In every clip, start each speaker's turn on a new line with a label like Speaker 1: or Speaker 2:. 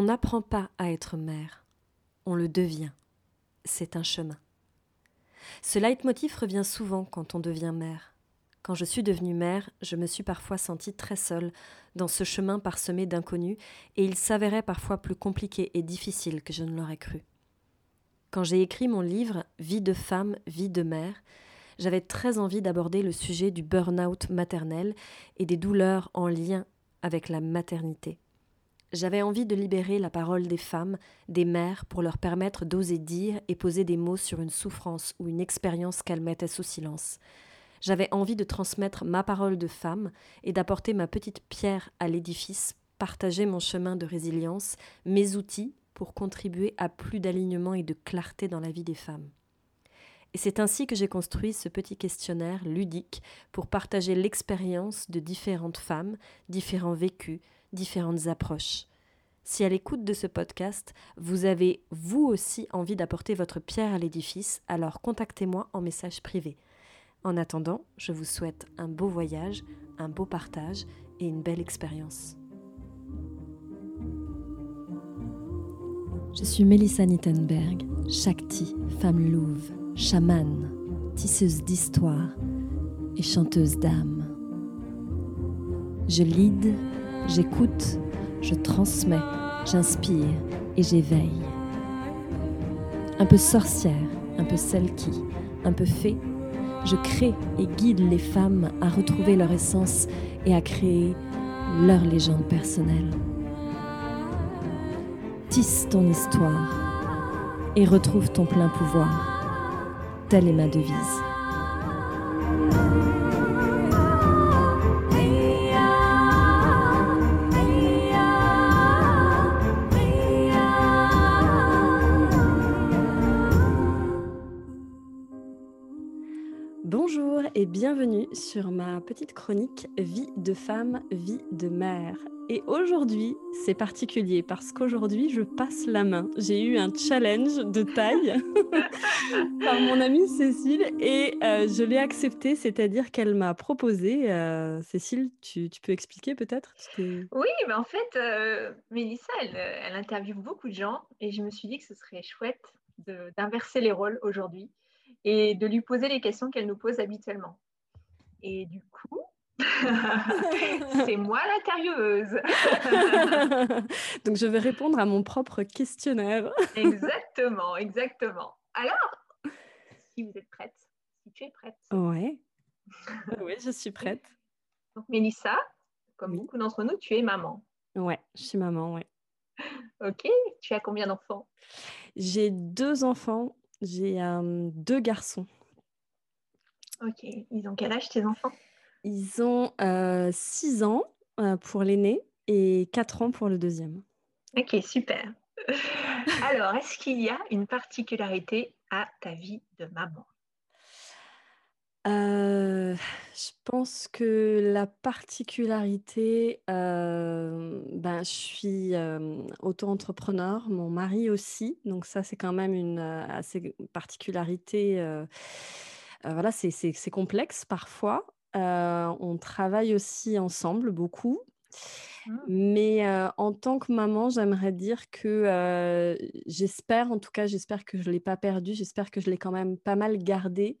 Speaker 1: On n'apprend pas à être mère, on le devient. C'est un chemin. Ce leitmotiv revient souvent quand on devient mère. Quand je suis devenue mère, je me suis parfois sentie très seule dans ce chemin parsemé d'inconnus, et il s'avérait parfois plus compliqué et difficile que je ne l'aurais cru. Quand j'ai écrit mon livre Vie de femme, vie de mère, j'avais très envie d'aborder le sujet du burn-out maternel et des douleurs en lien avec la maternité. J'avais envie de libérer la parole des femmes, des mères, pour leur permettre d'oser dire et poser des mots sur une souffrance ou une expérience qu'elles mettaient sous silence. J'avais envie de transmettre ma parole de femme et d'apporter ma petite pierre à l'édifice, partager mon chemin de résilience, mes outils pour contribuer à plus d'alignement et de clarté dans la vie des femmes. Et c'est ainsi que j'ai construit ce petit questionnaire ludique pour partager l'expérience de différentes femmes, différents vécus, différentes approches. Si à l'écoute de ce podcast, vous avez vous aussi envie d'apporter votre pierre à l'édifice, alors contactez-moi en message privé. En attendant, je vous souhaite un beau voyage, un beau partage et une belle expérience. Je suis Melissa Nittenberg, Shakti, femme louve, chamane, tisseuse d'histoire et chanteuse d'âme. Je lead, j'écoute, je transmets, j'inspire et j'éveille. Un peu sorcière, un peu celle qui, un peu fée, je crée et guide les femmes à retrouver leur essence et à créer leur légende personnelle. Tisse ton histoire et retrouve ton plein pouvoir. Telle est ma devise. Sur ma petite chronique Vie de femme, vie de mère. Et aujourd'hui, c'est particulier parce qu'aujourd'hui, je passe la main. J'ai eu un challenge de taille par mon amie Cécile et euh, je l'ai accepté, c'est-à-dire qu'elle m'a proposé. euh, Cécile, tu, tu peux expliquer peut-être?
Speaker 2: Oui, mais en fait, euh, Mélissa, elle, elle interviewe beaucoup de gens et je me suis dit que ce serait chouette d'inverser les rôles aujourd'hui et de lui poser les questions qu'elle nous pose habituellement. Et du coup, c'est moi l'intervieweuse.
Speaker 1: Donc, je vais répondre à mon propre questionnaire.
Speaker 2: exactement, exactement. Alors, si vous êtes prête, si tu es prête.
Speaker 1: Ouais. Oui, je suis prête.
Speaker 2: Donc, Mélissa, comme beaucoup d'entre nous, tu es maman.
Speaker 1: Ouais, je suis maman, ouais.
Speaker 2: Ok, tu as combien d'enfants?
Speaker 1: J'ai deux enfants, j'ai euh, deux garçons.
Speaker 2: Ok, ils ont quel âge tes enfants?
Speaker 1: Ils ont 6 ans euh, pour l'aîné et 4 ans pour le deuxième.
Speaker 2: Ok, super. Alors, est-ce qu'il y a une particularité à ta vie de maman?
Speaker 1: Euh, je pense que la particularité, euh, ben, je suis euh, auto-entrepreneur, mon mari aussi, donc ça c'est quand même une euh, assez particularité. Euh, voilà, c'est complexe parfois. Euh, on travaille aussi ensemble beaucoup.
Speaker 2: Hmm.
Speaker 1: Mais euh, en tant que maman, j'aimerais dire que euh, j'espère, en tout cas, j'espère que je ne l'ai pas perdu, j'espère que je l'ai quand même pas mal gardé.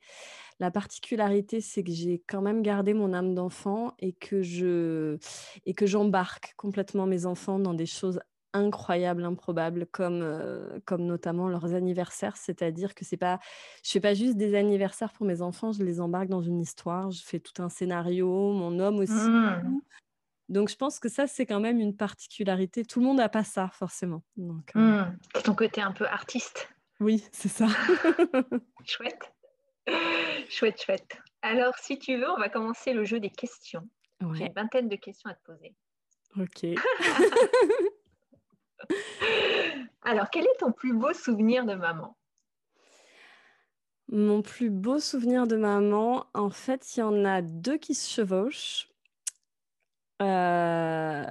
Speaker 1: La particularité, c'est que j'ai quand même gardé mon âme d'enfant et que je et que j'embarque complètement mes enfants dans des choses incroyables, improbables, comme, euh, comme notamment leurs anniversaires. C'est-à-dire que c'est pas, je fais pas juste des anniversaires pour mes enfants, je les embarque dans une histoire, je fais tout un scénario, mon homme aussi.
Speaker 2: Hmm.
Speaker 1: Donc, je pense que ça, c'est quand même une particularité. Tout le monde n'a pas ça, forcément. Donc, euh.
Speaker 2: C'est ton côté un peu artiste.
Speaker 1: oui, c'est ça.
Speaker 2: Chouette. Chouette, chouette. Alors, si tu veux, on va commencer le jeu des questions. J'ai une vingtaine de questions à te poser.
Speaker 1: ok.
Speaker 2: Alors, quel est ton plus beau souvenir de maman?
Speaker 1: Mon plus beau souvenir de maman, en fait, il y en a deux qui se chevauchent. Euh,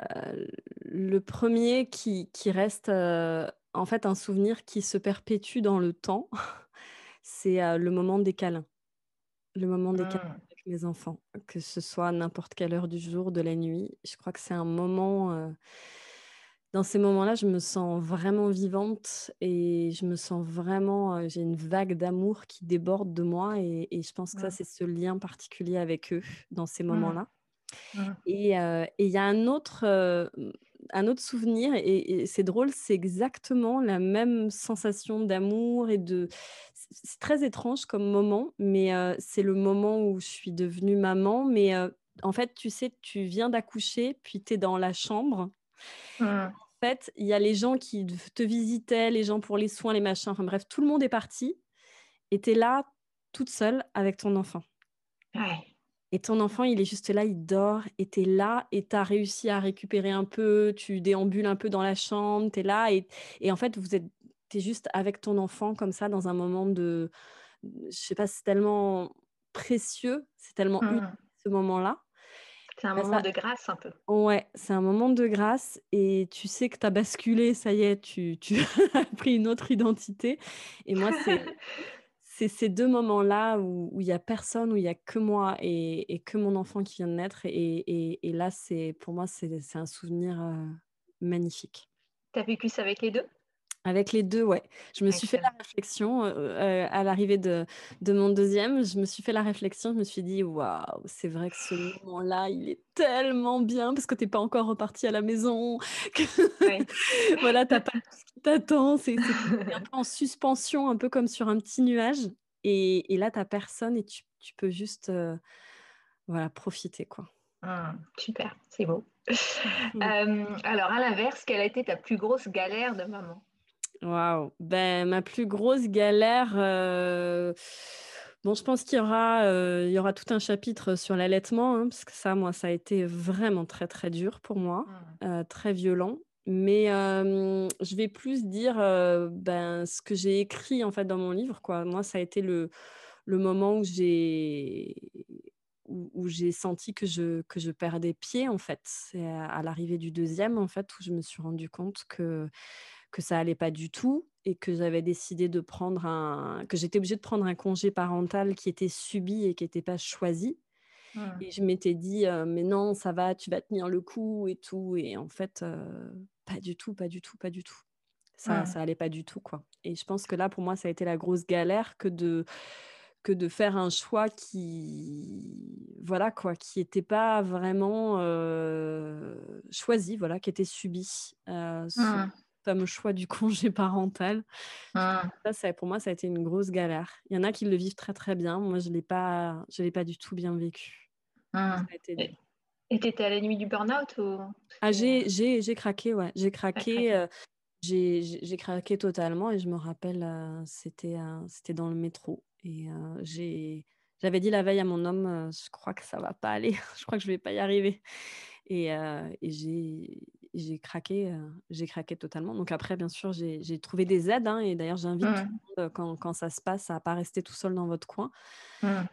Speaker 1: le premier qui, qui reste euh, en fait un souvenir qui se perpétue dans le temps, c'est euh, le moment des câlins. Le moment des câlins
Speaker 2: Hmm.
Speaker 1: avec mes enfants, que ce soit à n'importe quelle heure du jour, de la nuit. Je crois que c'est un moment Dans ces moments-là, je me sens vraiment vivante et je me sens vraiment, j'ai une vague d'amour qui déborde de moi et et je pense que ça, c'est ce lien particulier avec eux, dans ces
Speaker 2: Mmh.
Speaker 1: moments-là
Speaker 2: Mmh.
Speaker 1: et il y a un autre, un autre souvenir et et c'est drôle, c'est exactement la même sensation d'amour et de c'est très étrange comme moment, mais c'est le moment où je suis devenue maman, mais en fait, tu sais, tu viens d'accoucher, puis tu es dans la chambre
Speaker 2: Mmh.
Speaker 1: en fait, il y a les gens qui te visitaient, les gens pour les soins, les machins, enfin bref, tout le monde est parti et tu es là, toute seule avec ton enfant
Speaker 2: Ouais.
Speaker 1: et ton enfant, il est juste là, il dort et tu es là et tu as réussi à récupérer un peu, tu déambules un peu dans la chambre, tu es là et et en fait, vous êtes tu es juste avec ton enfant comme ça dans un moment de je sais pas, c'est tellement précieux, c'est tellement unique
Speaker 2: Mmh.
Speaker 1: ce moment-là.
Speaker 2: C'est un moment
Speaker 1: ça
Speaker 2: de grâce un peu.
Speaker 1: Ouais, c'est un moment de grâce et tu sais que tu as basculé, ça y est, tu tu as pris une autre identité et moi, c'est c'est ces 2 moments-là où où il y a personne, où il y a que moi et et que mon enfant qui vient de naître et et et là, c'est pour moi, c'est un souvenir, heu, magnifique.
Speaker 2: Tu as vécu ça avec les 2?
Speaker 1: Avec les 2, ouais. Je me suis fait la réflexion, à l'arrivée de de mon 2e, je me suis fait la réflexion, je me suis dit: «Waouh, c'est vrai que ce moment-là, il est tellement bien» parce que tu es pas encore reparti à la maison, que
Speaker 2: Oui.
Speaker 1: voilà, pas tout ce qui t'attend, c'est un peu en suspension, un peu comme sur un petit nuage et et là, tu as personne et tu tu peux juste, voilà, profiter, quoi.
Speaker 2: Mmh, super, c'est beau.
Speaker 1: Mmh.
Speaker 2: Alors à l'inverse, quelle a été ta plus grosse galère de maman?
Speaker 1: Waouh, beh, ma plus grosse galère, heu, bon, je pense qu'il y aura, heu, il y aura tout un chapitre sur l'allaitement, hein, parce que ça, moi, ça a été vraiment très, très dur pour moi,
Speaker 2: Mmh.
Speaker 1: heu, très violent. Mais je vais plus dire, ben, ce que j'ai écrit, en fait, dans mon livre, quoi. Moi, ça a été le le moment où j'ai où où j'ai senti que je que je perdais pied, en fait. C'est à à l'arrivée du deuxième, en fait, où je me suis rendu compte que que ça allait pas du tout et que j'avais décidé de prendre un que j'étais obligée de prendre un congé parental qui était subi et qui était pas choisi
Speaker 2: Mmh.
Speaker 1: et je m'étais dit, heu: «Mais non, ça va, tu vas tenir le coup et tout» et en fait, heu, pas du tout, pas du tout, pas du tout. Ça
Speaker 2: Mmh.
Speaker 1: ça allait pas du tout, quoi et je pense que là, pour moi, ça a été la grosse galère que de que de faire un choix qui voilà, quoi, qui était pas vraiment, heu, choisi, voilà, qui était subi, ce
Speaker 2: Mmh.
Speaker 1: Fameux choix du congé parental. Que ça, ça pour moi, ça a été une grosse galère. Il y en a qui le vivent très, très bien. Moi, je l'ai pas je l'ai pas du tout bien vécu.
Speaker 2: Mmh.
Speaker 1: Ça a été
Speaker 2: Et tu étais à la limite du burn-out ou?
Speaker 1: Ah, j'ai craqué, ouais, j'ai craqué, j'ai j'ai craqué totalement et je me rappelle, heu, c'était, dans le métro et heu, j'ai j'avais dit la veille à mon homme, heu: «Je crois que ça va pas aller, je crois que je vais pas y arriver» et heu et j'ai craqué, heu, j'ai craqué totalement. Donc après, bien sûr, j'ai trouvé des aides, hein et d'ailleurs, j'invite tout
Speaker 2: Mmh.
Speaker 1: le monde, heu, quand quand ça se passe, à pas rester tout seul dans votre coin.
Speaker 2: Mmh.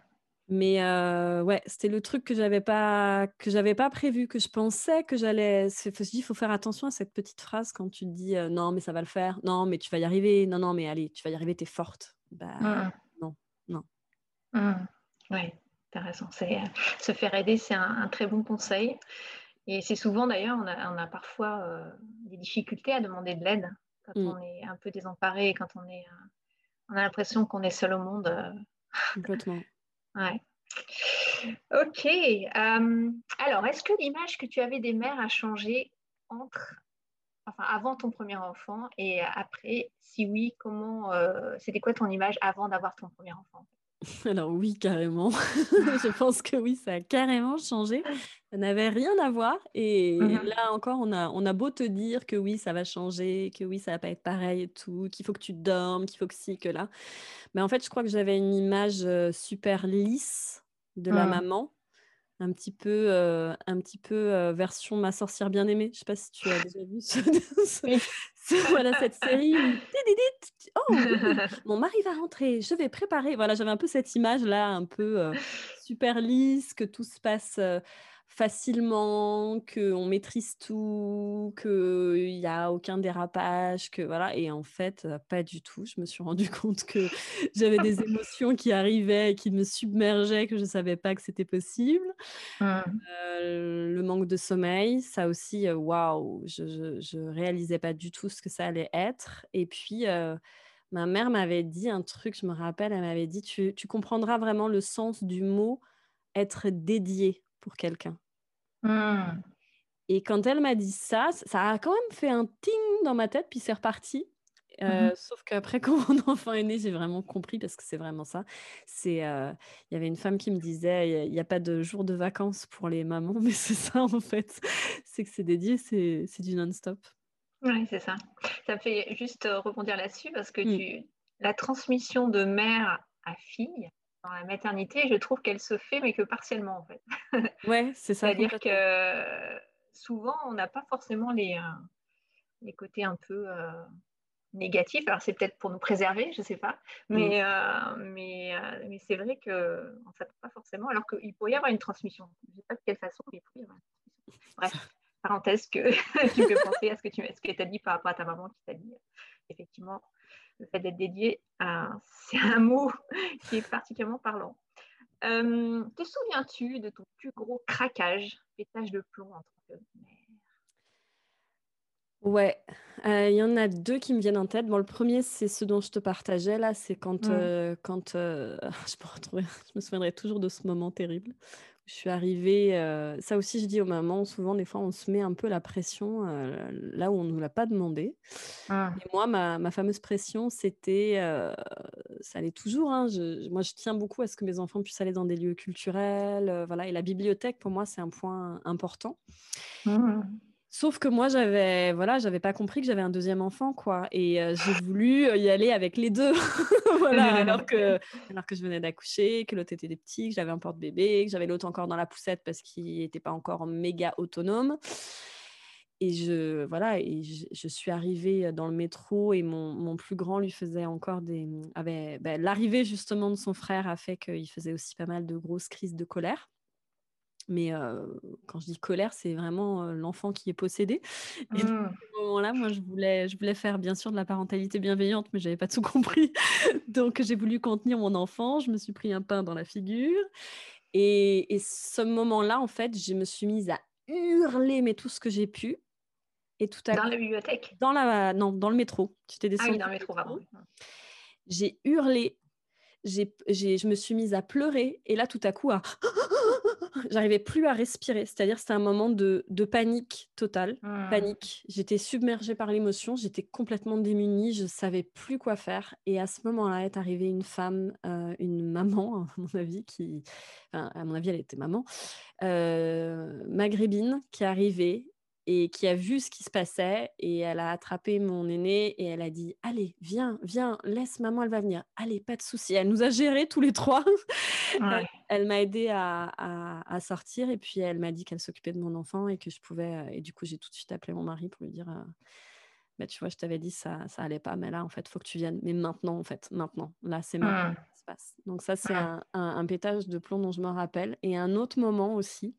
Speaker 1: Mais heu, ouais, c'était le truc que j'avais pas que j'avais pas prévu, que je pensais que j'allais je dis: «Il faut faire attention à cette petite phrase quand tu te dis, heu: "Non, mais ça va le faire. Non, mais tu vas y arriver. Non, non, mais allez, tu vas y arriver, tu es forte"». Bah,
Speaker 2: Mmh.
Speaker 1: non, non.
Speaker 2: Mmh. Ouais, tu as raison. Heu, se faire aider, c'est un un très bon conseil et c'est souvent d'ailleurs, on a on a parfois, heu, des difficultés à demander de l'aide quand
Speaker 1: Mmh,
Speaker 2: on est un peu désemparé, quand on est, heu, on a l'impression qu'on est seul au monde, heu,
Speaker 1: complètement.
Speaker 2: ouais. OK, alors est-ce que l'image que tu avais des mères a changé entre enfin avant ton premier enfant et après? Si oui, comment, c'était quoi ton image avant d'avoir ton premier enfant?
Speaker 1: Alors oui, carrément. Je pense que oui, ça a carrément changé. Ça n'avait rien à voir
Speaker 2: Mmh
Speaker 1: et
Speaker 2: mh.
Speaker 1: là encore, on a on a beau te dire que oui, ça va changer, que oui, ça va pas être pareil et tout, qu'il faut que tu dormes, qu'il faut que ci, que là. Mais en fait, je crois que j'avais une image, heu, super lisse de la
Speaker 2: Mmh.
Speaker 1: maman, un petit peu, heu, un petit peu, heu, version Ma sorcière bien-aimée. Je sais pas si tu as déjà vu ce ce
Speaker 2: Oui.
Speaker 1: ce voilà, cette série «Oh mon mari va rentrer, je vais préparer». Voilà, j'avais un peu cette image-là, un peu, heu, super lisse, que tout se passe, facilement, qu'on maîtrise tout, qu'il n'y a aucun dérapage, que voilà. Et en fait, pas du tout. Je me suis rendu compte que j'avais des émotions qui arrivaient, qui me submergeaient, que je ne savais pas que c'était possible. Mmh. le manque de sommeil, ça aussi, waouh, je ne réalisais pas du tout ce que ça allait être. Et puis, ma mère m'avait dit un truc, je me rappelle, elle m'avait dit, tu, tu comprendras vraiment le sens du mot être dédié pour quelqu'un. Mmh. Et quand elle m'a dit ça, ça a quand même fait un ting dans ma tête, puis c'est reparti. Mmh euh, sauf qu'après, quand mon enfant est né, j'ai vraiment compris parce que c'est vraiment ça. C'est, euh, il y avait une femme qui me disait, il n'y a, pas de jour de vacances pour les mamans, mais c'est ça en fait. C'est que c'est dédié, c'est, du non-stop.
Speaker 2: Oui, c'est ça. Ça me fait juste euh, rebondir là-dessus parce que mmh. tu, la transmission de mère à fille, dans la maternité, je trouve qu'elle se fait, mais que partiellement, en fait.
Speaker 1: Ouais, c'est ça.
Speaker 2: C'est-à-dire que souvent, on n'a pas forcément les, euh, les côtés un peu euh, négatifs. Alors, c'est peut-être pour nous préserver, je ne sais pas. Mais, mm. euh, mais, mais c'est vrai qu'on ne s'attend pas forcément, alors qu'il pourrait y avoir une transmission. Je ne sais pas de quelle façon, mais il pourrait y avoir une transmission. Bref, parenthèse que tu peux penser à ce que tu as dit par rapport à ta maman qui t'a dit, effectivement, le fait d'être dédié, c'est un mot qui est particulièrement parlant. Euh, te souviens-tu de ton plus gros craquage, pétage de plomb en tant que mère?
Speaker 1: Ouais, euh, il y en a deux qui me viennent en tête. Bon, le premier, c'est ce dont je te partageais là, c'est quand, euh, quand je, me je me souviendrai toujours de ce moment terrible je suis arrivée, ça aussi je dis aux mamans, souvent des fois on se met un peu la pression là où on ne nous l'a pas demandé. Ah. Et moi, ma, fameuse pression, c'était, ça allait toujours. Hein, moi, je tiens beaucoup à ce que mes enfants puissent aller dans des lieux culturels, voilà. Et la bibliothèque, pour moi, c'est un point important. Mmh. Sauf que moi, j'avais voilà, j'avais pas compris que j'avais un deuxième enfant, quoi. Et euh, j'ai voulu euh, y aller avec les deux, voilà, alors que, alors que je venais d'accoucher, que l'autre était des petits, que j'avais un porte-bébé, que j'avais l'autre encore dans la poussette parce qu'il n'était pas encore méga autonome. Et je, voilà, et je, suis arrivée dans le métro et mon, mon plus grand lui faisait encore des. Avait, ben, L'arrivée justement de son frère a fait qu'il faisait aussi pas mal de grosses crises de colère. Mais quand je dis colère, c'est vraiment l'enfant qui est possédé. Et à mmh. ce moment-là, moi, je voulais, je voulais faire bien sûr de la parentalité bienveillante, mais j'avais pas tout compris. Donc, j'ai voulu contenir mon enfant. Je me suis pris un pain dans la figure. Et, et ce moment-là, en fait, je me suis mise à hurler, mais tout ce que j'ai pu.
Speaker 2: Et tout à dans la bibliothèque?
Speaker 1: dans la, Non, dans le métro.
Speaker 2: J'étais descendue. Ah oui, dans le métro, pardon.
Speaker 1: J'ai hurlé. J'ai, je me suis mise à pleurer. Et là, tout à coup, à j'arrivais plus à respirer. C'est-à-dire, c'était un moment de, panique totale. Mmh. Panique. J'étais submergée par l'émotion. J'étais complètement démunie. Je savais plus quoi faire. Et à ce moment-là est arrivée une femme, euh, une maman, à mon avis, qui, à mon avis, elle était maman, euh, maghrébine, qui est arrivée et qui a vu ce qui se passait et elle a attrapé mon aîné et elle a dit allez viens viens laisse maman elle va venir allez pas de souci elle nous a gérés tous les trois elle, m'a aidé à, à, sortir et puis elle m'a dit qu'elle s'occupait de mon enfant et que je pouvais euh, et du coup j'ai tout de suite appelé mon mari pour lui dire euh, bah, tu vois je t'avais dit ça ça allait pas mais là en fait faut que tu viennes mais maintenant en fait maintenant là c'est maintenant ça se passe donc ça c'est un, un pétage de plomb dont je me rappelle et un autre moment aussi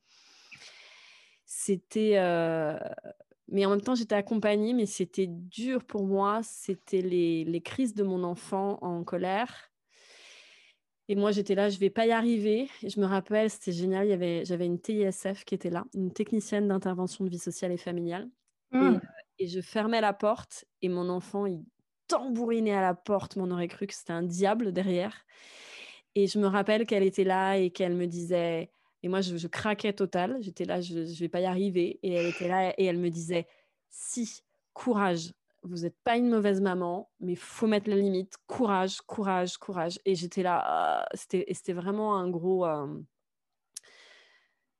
Speaker 1: c'était. Mais en même temps, j'étais accompagnée, mais c'était dur pour moi. C'était les, les, crises de mon enfant en colère. Et moi, j'étais là, je vais pas y arriver. Et je me rappelle, c'était génial. Il y avait, j'avais une TISF qui était là, une technicienne d'intervention de vie sociale et familiale. Et, mmh. et, je fermais la porte et mon enfant, il tambourinait à la porte. on aurait cru que c'était un diable derrière. Et je me rappelle qu'elle était là et qu'elle me disait et moi, je, craquais total. J'étais là, je ne vais pas y arriver. Et elle était là et elle me disait, si, courage. Vous n'êtes pas une mauvaise maman, mais faut mettre la limite. Courage, courage, courage. Et j'étais là, ah, c'était vraiment un gros... Euh,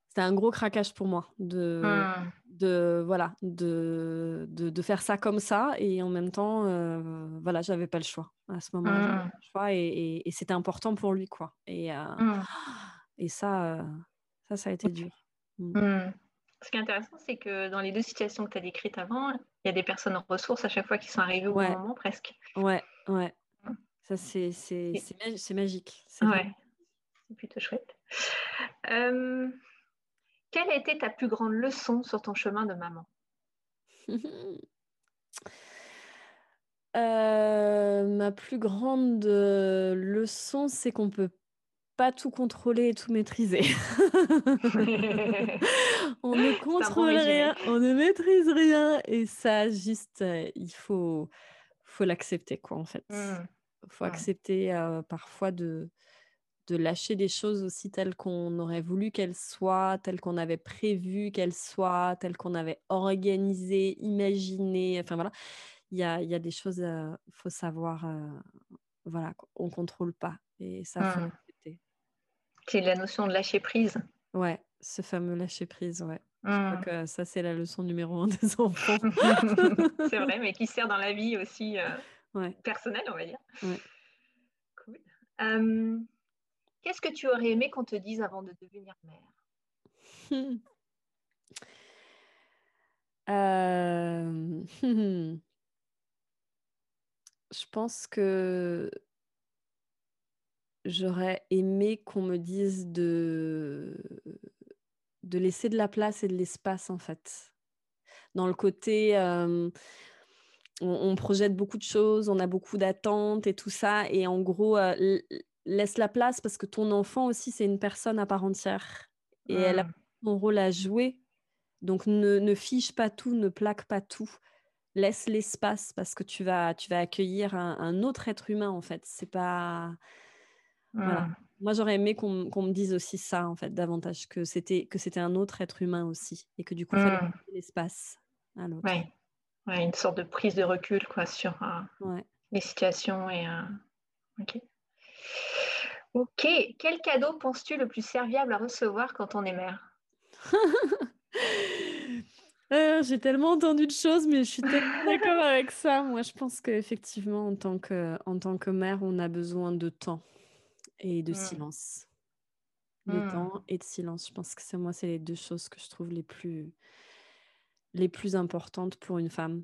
Speaker 1: c'était un gros craquage pour moi de, mmh. de voilà de, de, faire ça comme ça et en même temps euh, voilà j'avais pas le choix à ce moment-là mmh. choix et, et, c'était important pour lui quoi et euh, mmh. Et ça, euh, ça, ça a été dur.
Speaker 2: Ce qui est intéressant, c'est que dans les deux situations que tu as décrites avant, il y a des personnes ressources à chaque fois qui sont arrivées au bon moment presque.
Speaker 1: Ouais, ouais. Mmh. Ça, c'est, c'est, c'est, magique.
Speaker 2: C'est ouais. C'est plutôt chouette. Euh, quelle a été ta plus grande leçon sur ton chemin de maman?
Speaker 1: Euh, Ma plus grande euh, leçon, c'est qu'on peut pas tout contrôler et tout maîtriser. on ne contrôle rien, on ne maîtrise rien et ça juste euh, il faut faut l'accepter quoi en fait. Il mmh. faut accepter parfois de de lâcher des choses aussi telles qu'on aurait voulu qu'elles soient, telles qu'on avait prévu qu'elles soient, telles qu'on avait organisées, imaginées. Enfin voilà, il y a, y a, des choses, il faut savoir, voilà, on contrôle pas. Et ça, faut mmh. accepter.
Speaker 2: C'est la notion de lâcher prise.
Speaker 1: Ouais, ce fameux lâcher prise, ouais. Je crois mmh. que ça, c'est la leçon numéro un des enfants.
Speaker 2: c'est vrai, mais qui sert dans la vie aussi personnelle, on va dire. Ouais. Cool. Qu'est-ce que tu aurais aimé qu'on te dise avant de devenir mère?
Speaker 1: Euh, Je pense que j'aurais aimé qu'on me dise de... de laisser de la place et de l'espace, en fait. Dans le côté... Euh, on, projette beaucoup de choses, on a beaucoup d'attentes et tout ça. Et en gros, euh, laisse la place parce que ton enfant aussi, c'est une personne à part entière. Et elle a mmh. son rôle à jouer. Donc ne, ne, fiche pas tout, ne plaque pas tout. Laisse l'espace parce que tu vas, tu vas accueillir un, autre être humain en fait. C'est pas. Voilà. Moi, j'aurais aimé qu'on me dise aussi ça, en fait, davantage, que c'était que c'était un autre être humain aussi, et que du coup, il fallait mmh. l'espace à l'autre.
Speaker 2: Ouais. une sorte de prise de recul, quoi, sur euh, les situations et. Euh, ok. Ok, quel cadeau penses-tu le plus serviable à recevoir quand on est mère?
Speaker 1: Euh, J'ai tellement entendu de choses, mais je suis tellement d'accord avec ça. Moi, je pense qu'effectivement, en, tant que, en tant que mère, on a besoin de temps et de hmm. silence. De hmm. temps et de silence. Je pense que c'est moi, c'est les deux choses que je trouve les plus, les plus importantes pour une femme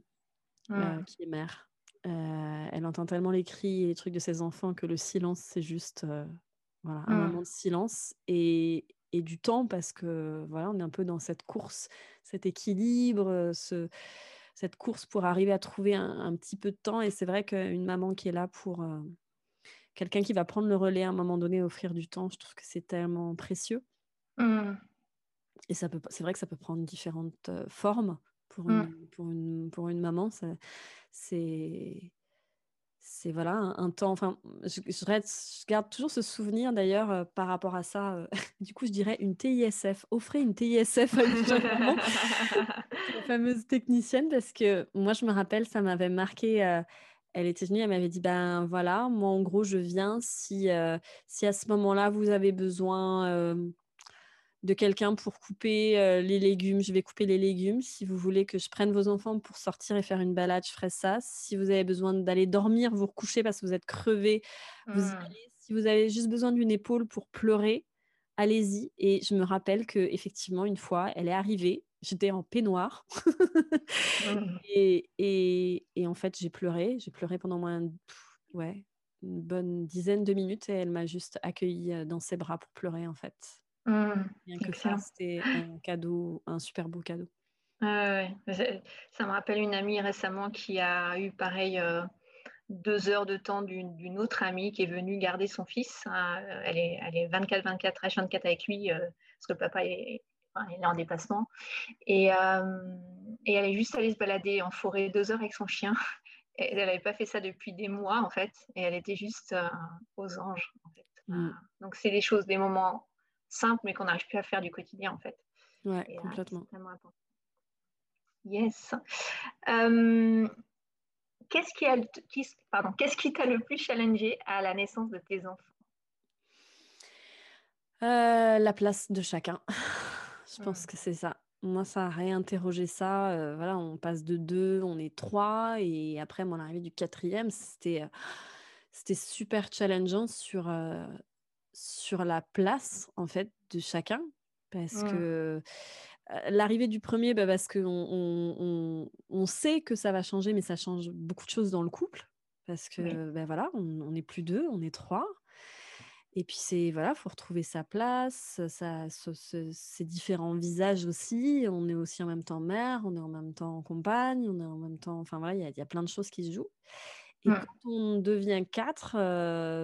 Speaker 1: euh, hmm. qui est mère. Euh, elle entend tellement les cris et les trucs de ses enfants que le silence, c'est juste euh, voilà, un mmh. moment de silence et, et, du temps parce que voilà, on est un peu dans cette course, cet équilibre, ce, cette course pour arriver à trouver un, petit peu de temps. Et c'est vrai qu'une maman qui est là pour quelqu'un qui va prendre le relais à un moment donné, offrir du temps, je trouve que c'est tellement précieux. Mmh. Et ça peut, c'est vrai que ça peut prendre différentes formes pour mmh. une, pour une, pour une maman. C'est c'est voilà un, temps. Enfin, je, je, garde toujours ce souvenir d'ailleurs euh, par rapport à ça. Euh, du coup, je dirais une TISF. Offrez une TISF à une la fameuse technicienne, parce que moi, je me rappelle, ça m'avait marqué. Euh, elle était venue, elle m'avait dit ben voilà, moi en gros, je viens si si à ce moment-là vous avez besoin de quelqu'un pour couper euh, les légumes, je vais couper les légumes. Si vous voulez que je prenne vos enfants pour sortir et faire une balade, je ferai ça. Si vous avez besoin d'aller dormir, vous recoucher parce que vous êtes crevé, vous mmh. allez. Si vous avez juste besoin d'une épaule pour pleurer, allez-y. Et je me rappelle que effectivement une fois, elle est arrivée. J'étais en peignoir mmh. et, et, en fait j'ai pleuré. J'ai pleuré pendant moins, ouais, une bonne dizaine de minutes et elle m'a juste accueillie euh, dans ses bras pour pleurer en fait. Mmh, Bien que ça, c'était un cadeau, un super beau cadeau.
Speaker 2: ça me rappelle une amie récemment qui a eu pareil euh, deux heures de temps d'une autre amie qui est venue garder son fils. Euh, elle, est, elle est 24-24, H24 avec lui euh, parce que le papa est, est en déplacement. Et, et, elle est juste allée se balader en forêt deux heures avec son chien. elle n'avait pas fait ça depuis des mois en fait. Et elle était juste aux anges. En fait. Mmh. Donc c'est des choses, des moments simple, mais qu'on n'arrive plus à faire du quotidien, en fait.
Speaker 1: Ouais, euh, complètement.
Speaker 2: yes. Euh, qu'est-ce qui, a, qui, pardon, qu'est-ce qui t'a le plus challengé à la naissance de tes enfants?
Speaker 1: Euh, La place de chacun. Je pense que c'est ça. Moi, ça a réinterrogé ça. voilà, on passe de deux, on est trois, et après mon arrivée du quatrième, c'était c'était super challengeant sur sur la place en fait de chacun. Parce que l'arrivée du premier bah, parce qu'on on, on, sait que ça va changer mais ça change beaucoup de choses dans le couple. Parce que ben voilà on n'est plus deux on est trois Et puis c'est voilà, faut retrouver sa place, ça, ces différents visages aussi. On est aussi en même temps mère, on est en même temps compagne, on est en même temps, enfin voilà, il y, a plein de choses qui se jouent. Et mmh. quand on devient quatre,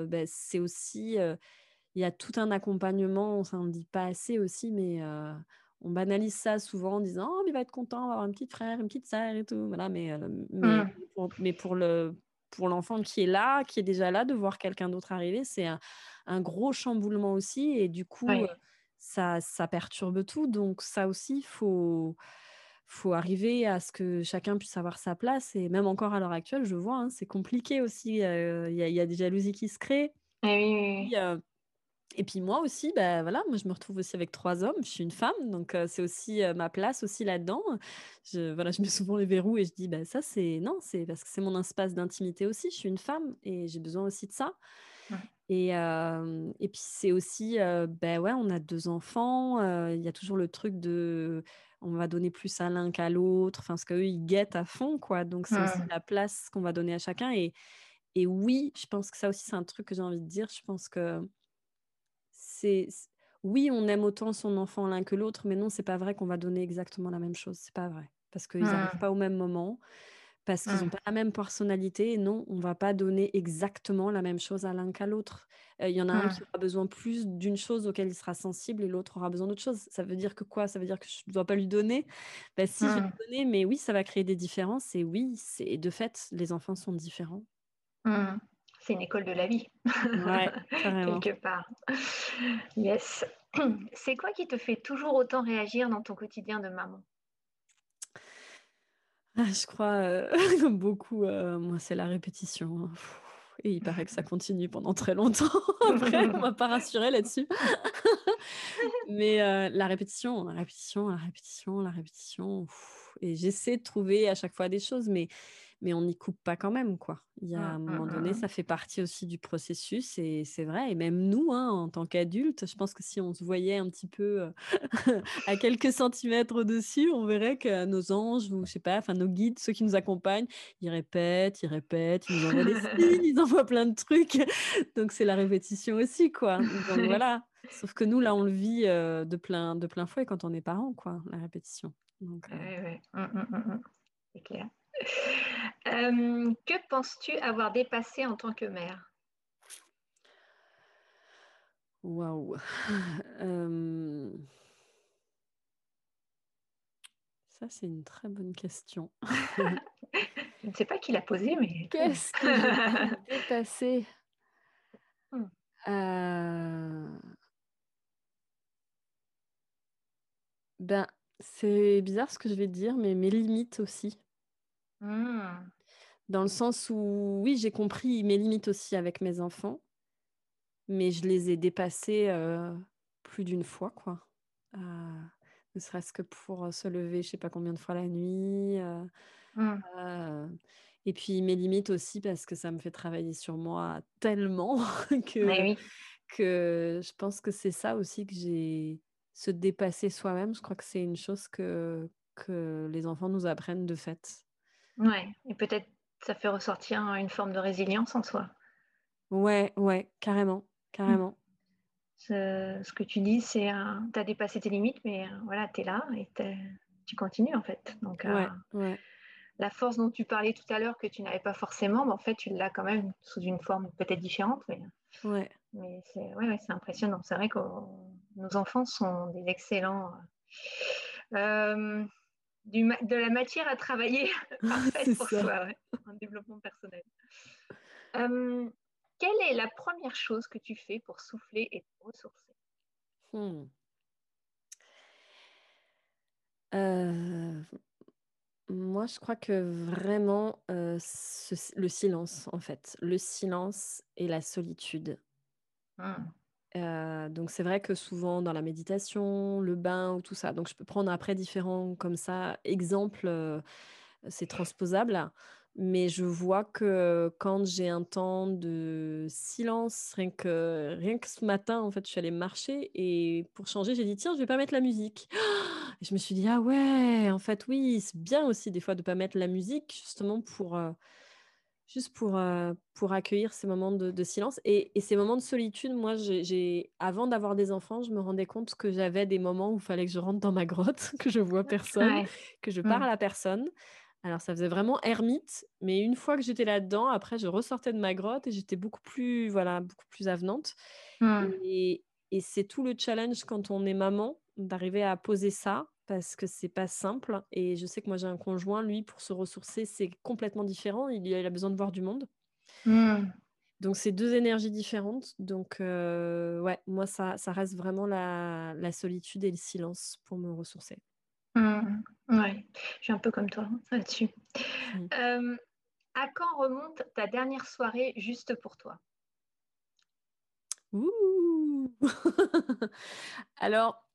Speaker 1: ben, c'est aussi, il y a tout un accompagnement. Ça ne dit pas assez aussi, mais on banalise ça souvent en disant oh mais il va être content d'avoir un petit frère, une petite sœur et tout. Voilà, mais mais, mmh. pour, mais pour le pour l'enfant qui est là, qui est déjà là, de voir quelqu'un d'autre arriver, c'est un, un gros chamboulement aussi. Et du coup, ça, ça perturbe tout. Donc ça aussi, il faut, faut arriver à ce que chacun puisse avoir sa place. Et même encore à l'heure actuelle, je vois, hein, c'est compliqué aussi. Il y, a des jalousies qui se créent.
Speaker 2: Eh
Speaker 1: et puis moi aussi, bah, voilà, moi je me retrouve aussi avec trois hommes, je suis une femme, donc c'est aussi ma place aussi là-dedans. Je, voilà, je mets souvent les verrous et je dis, bah, ça c'est non, c'est parce que c'est mon espace d'intimité aussi, je suis une femme et j'ai besoin aussi de ça. Et, et puis c'est aussi, ben ouais, on a deux enfants, il y a toujours le truc de, on va donner plus à l'un qu'à l'autre, enfin, parce qu'eux, ils guettent à fond, quoi. Donc c'est aussi la place qu'on va donner à chacun. Et, et oui, je pense que ça aussi, c'est un truc que j'ai envie de dire. Je pense que c'est oui, on aime autant son enfant l'un que l'autre, mais non, c'est pas vrai qu'on va donner exactement la même chose. C'est pas vrai parce qu'ils n'arrivent mmh. pas au même moment, parce qu'ils n'ont mmh. pas la même personnalité. Et non, on va pas donner exactement la même chose à l'un qu'à l'autre. Il y en a un qui aura besoin plus d'une chose auquel il sera sensible et l'autre aura besoin d'autre chose. Ça veut dire que quoi? Ça veut dire que je ne dois pas lui donner? Ben, Si, je vais lui donner, mais oui, ça va créer des différences. Et oui, c'est de fait, les enfants sont différents
Speaker 2: c'est une école de la vie.
Speaker 1: Ouais,
Speaker 2: Quelque part. Yes. C'est quoi qui te fait toujours autant réagir dans ton quotidien de maman?
Speaker 1: Ah, Je crois, euh, comme beaucoup, euh, moi, c'est la répétition. Hein. Et il paraît que ça continue pendant très longtemps. Après, on ne m'a pas rassuré là-dessus. Mais euh, la répétition, la répétition, la répétition, la répétition. Et j'essaie de trouver à chaque fois des choses, mais mais on n'y coupe pas quand même, quoi. Il y a un mmh, moment mmh, donné, ça fait partie aussi du processus et c'est vrai. Et même nous, hein, en tant qu'adultes, je pense que si on se voyait un petit peu euh, à quelques centimètres au-dessus, on verrait que nos anges ou je sais pas, enfin nos guides, ceux qui nous accompagnent, ils répètent, ils répètent, ils nous envoient des signes, ils envoient plein de trucs. Donc c'est la répétition aussi, quoi. Donc voilà. Sauf que nous, là, on le vit euh, de plein de plein fouet quand on est parents, quoi, la répétition. Donc,
Speaker 2: euh C'est clair. Euh, que penses-tu avoir dépassé en tant que mère?
Speaker 1: Waouh. Euh, ça, c'est une très bonne question.
Speaker 2: Je ne sais pas qui l'a posée, mais.
Speaker 1: Qu'est-ce que j'ai dépassé? Hmm. euh, Ben, c'est bizarre ce que je vais dire, mais mes limites aussi.
Speaker 2: Mmh.
Speaker 1: Dans le sens où, oui, j'ai compris mes limites aussi avec mes enfants, mais je les ai dépassées plus d'une fois, quoi. ne serait-ce que pour se lever, je sais pas combien de fois la nuit.
Speaker 2: Mmh.
Speaker 1: et puis mes limites aussi parce que ça me fait travailler sur moi tellement que, que je pense que c'est ça aussi que j'ai se dépasser soi-même. Je crois que c'est une chose que, que les enfants nous apprennent de fait.
Speaker 2: Ouais, et peut-être ça fait ressortir une forme de résilience en soi.
Speaker 1: Ouais, ouais, carrément, carrément.
Speaker 2: Ce, que tu dis, c'est euh, tu as dépassé tes limites, mais euh, voilà, tu es là et tu continues en fait. Donc,
Speaker 1: euh, ouais,
Speaker 2: la force dont tu parlais tout à l'heure que tu n'avais pas forcément, mais en fait, tu l'as quand même sous une forme peut-être différente. Mais,
Speaker 1: ouais.
Speaker 2: mais c'est ouais, impressionnant. C'est vrai que nos enfants sont des excellents de la matière à travailler parfaite pour soi, un développement personnel. Euh, quelle est la première chose que tu fais pour souffler et te ressourcer?
Speaker 1: Hmm. euh, Moi, je crois que vraiment euh, le silence, en fait, le silence et la solitude.
Speaker 2: Hmm.
Speaker 1: Donc c'est vrai que souvent dans la méditation, le bain ou tout ça, donc je peux prendre après différents comme ça exemples, c'est transposable, mais je vois que quand j'ai un temps de silence, rien que, rien que ce matin, en fait, je suis allée marcher et pour changer, j'ai dit tiens, je vais pas mettre la musique. Et je me suis dit ah ouais, en fait oui, c'est bien aussi des fois de pas mettre la musique justement pour juste pour, euh, pour accueillir ces moments de, silence. Et, ces moments de solitude, moi, j'ai, avant d'avoir des enfants, je me rendais compte que j'avais des moments où il fallait que je rentre dans ma grotte, que je vois personne, que je parle à personne. Alors, ça faisait vraiment ermite, mais une fois que j'étais là-dedans, après, je ressortais de ma grotte et j'étais beaucoup plus, voilà, beaucoup plus avenante. Et, et c'est tout le challenge quand on est maman, d'arriver à poser ça, parce que c'est pas simple. Et je sais que moi, j'ai un conjoint, lui, pour se ressourcer, c'est complètement différent. Il, a besoin de voir du monde. Mmh. Donc, c'est deux énergies différentes. Donc, euh, ouais, moi, ça, ça reste vraiment la, solitude et le silence pour me ressourcer.
Speaker 2: Mmh. Ouais, je suis un peu comme toi hein, là-dessus. Mmh. Euh, à quand remonte ta dernière soirée juste pour toi?
Speaker 1: Ouh Alors,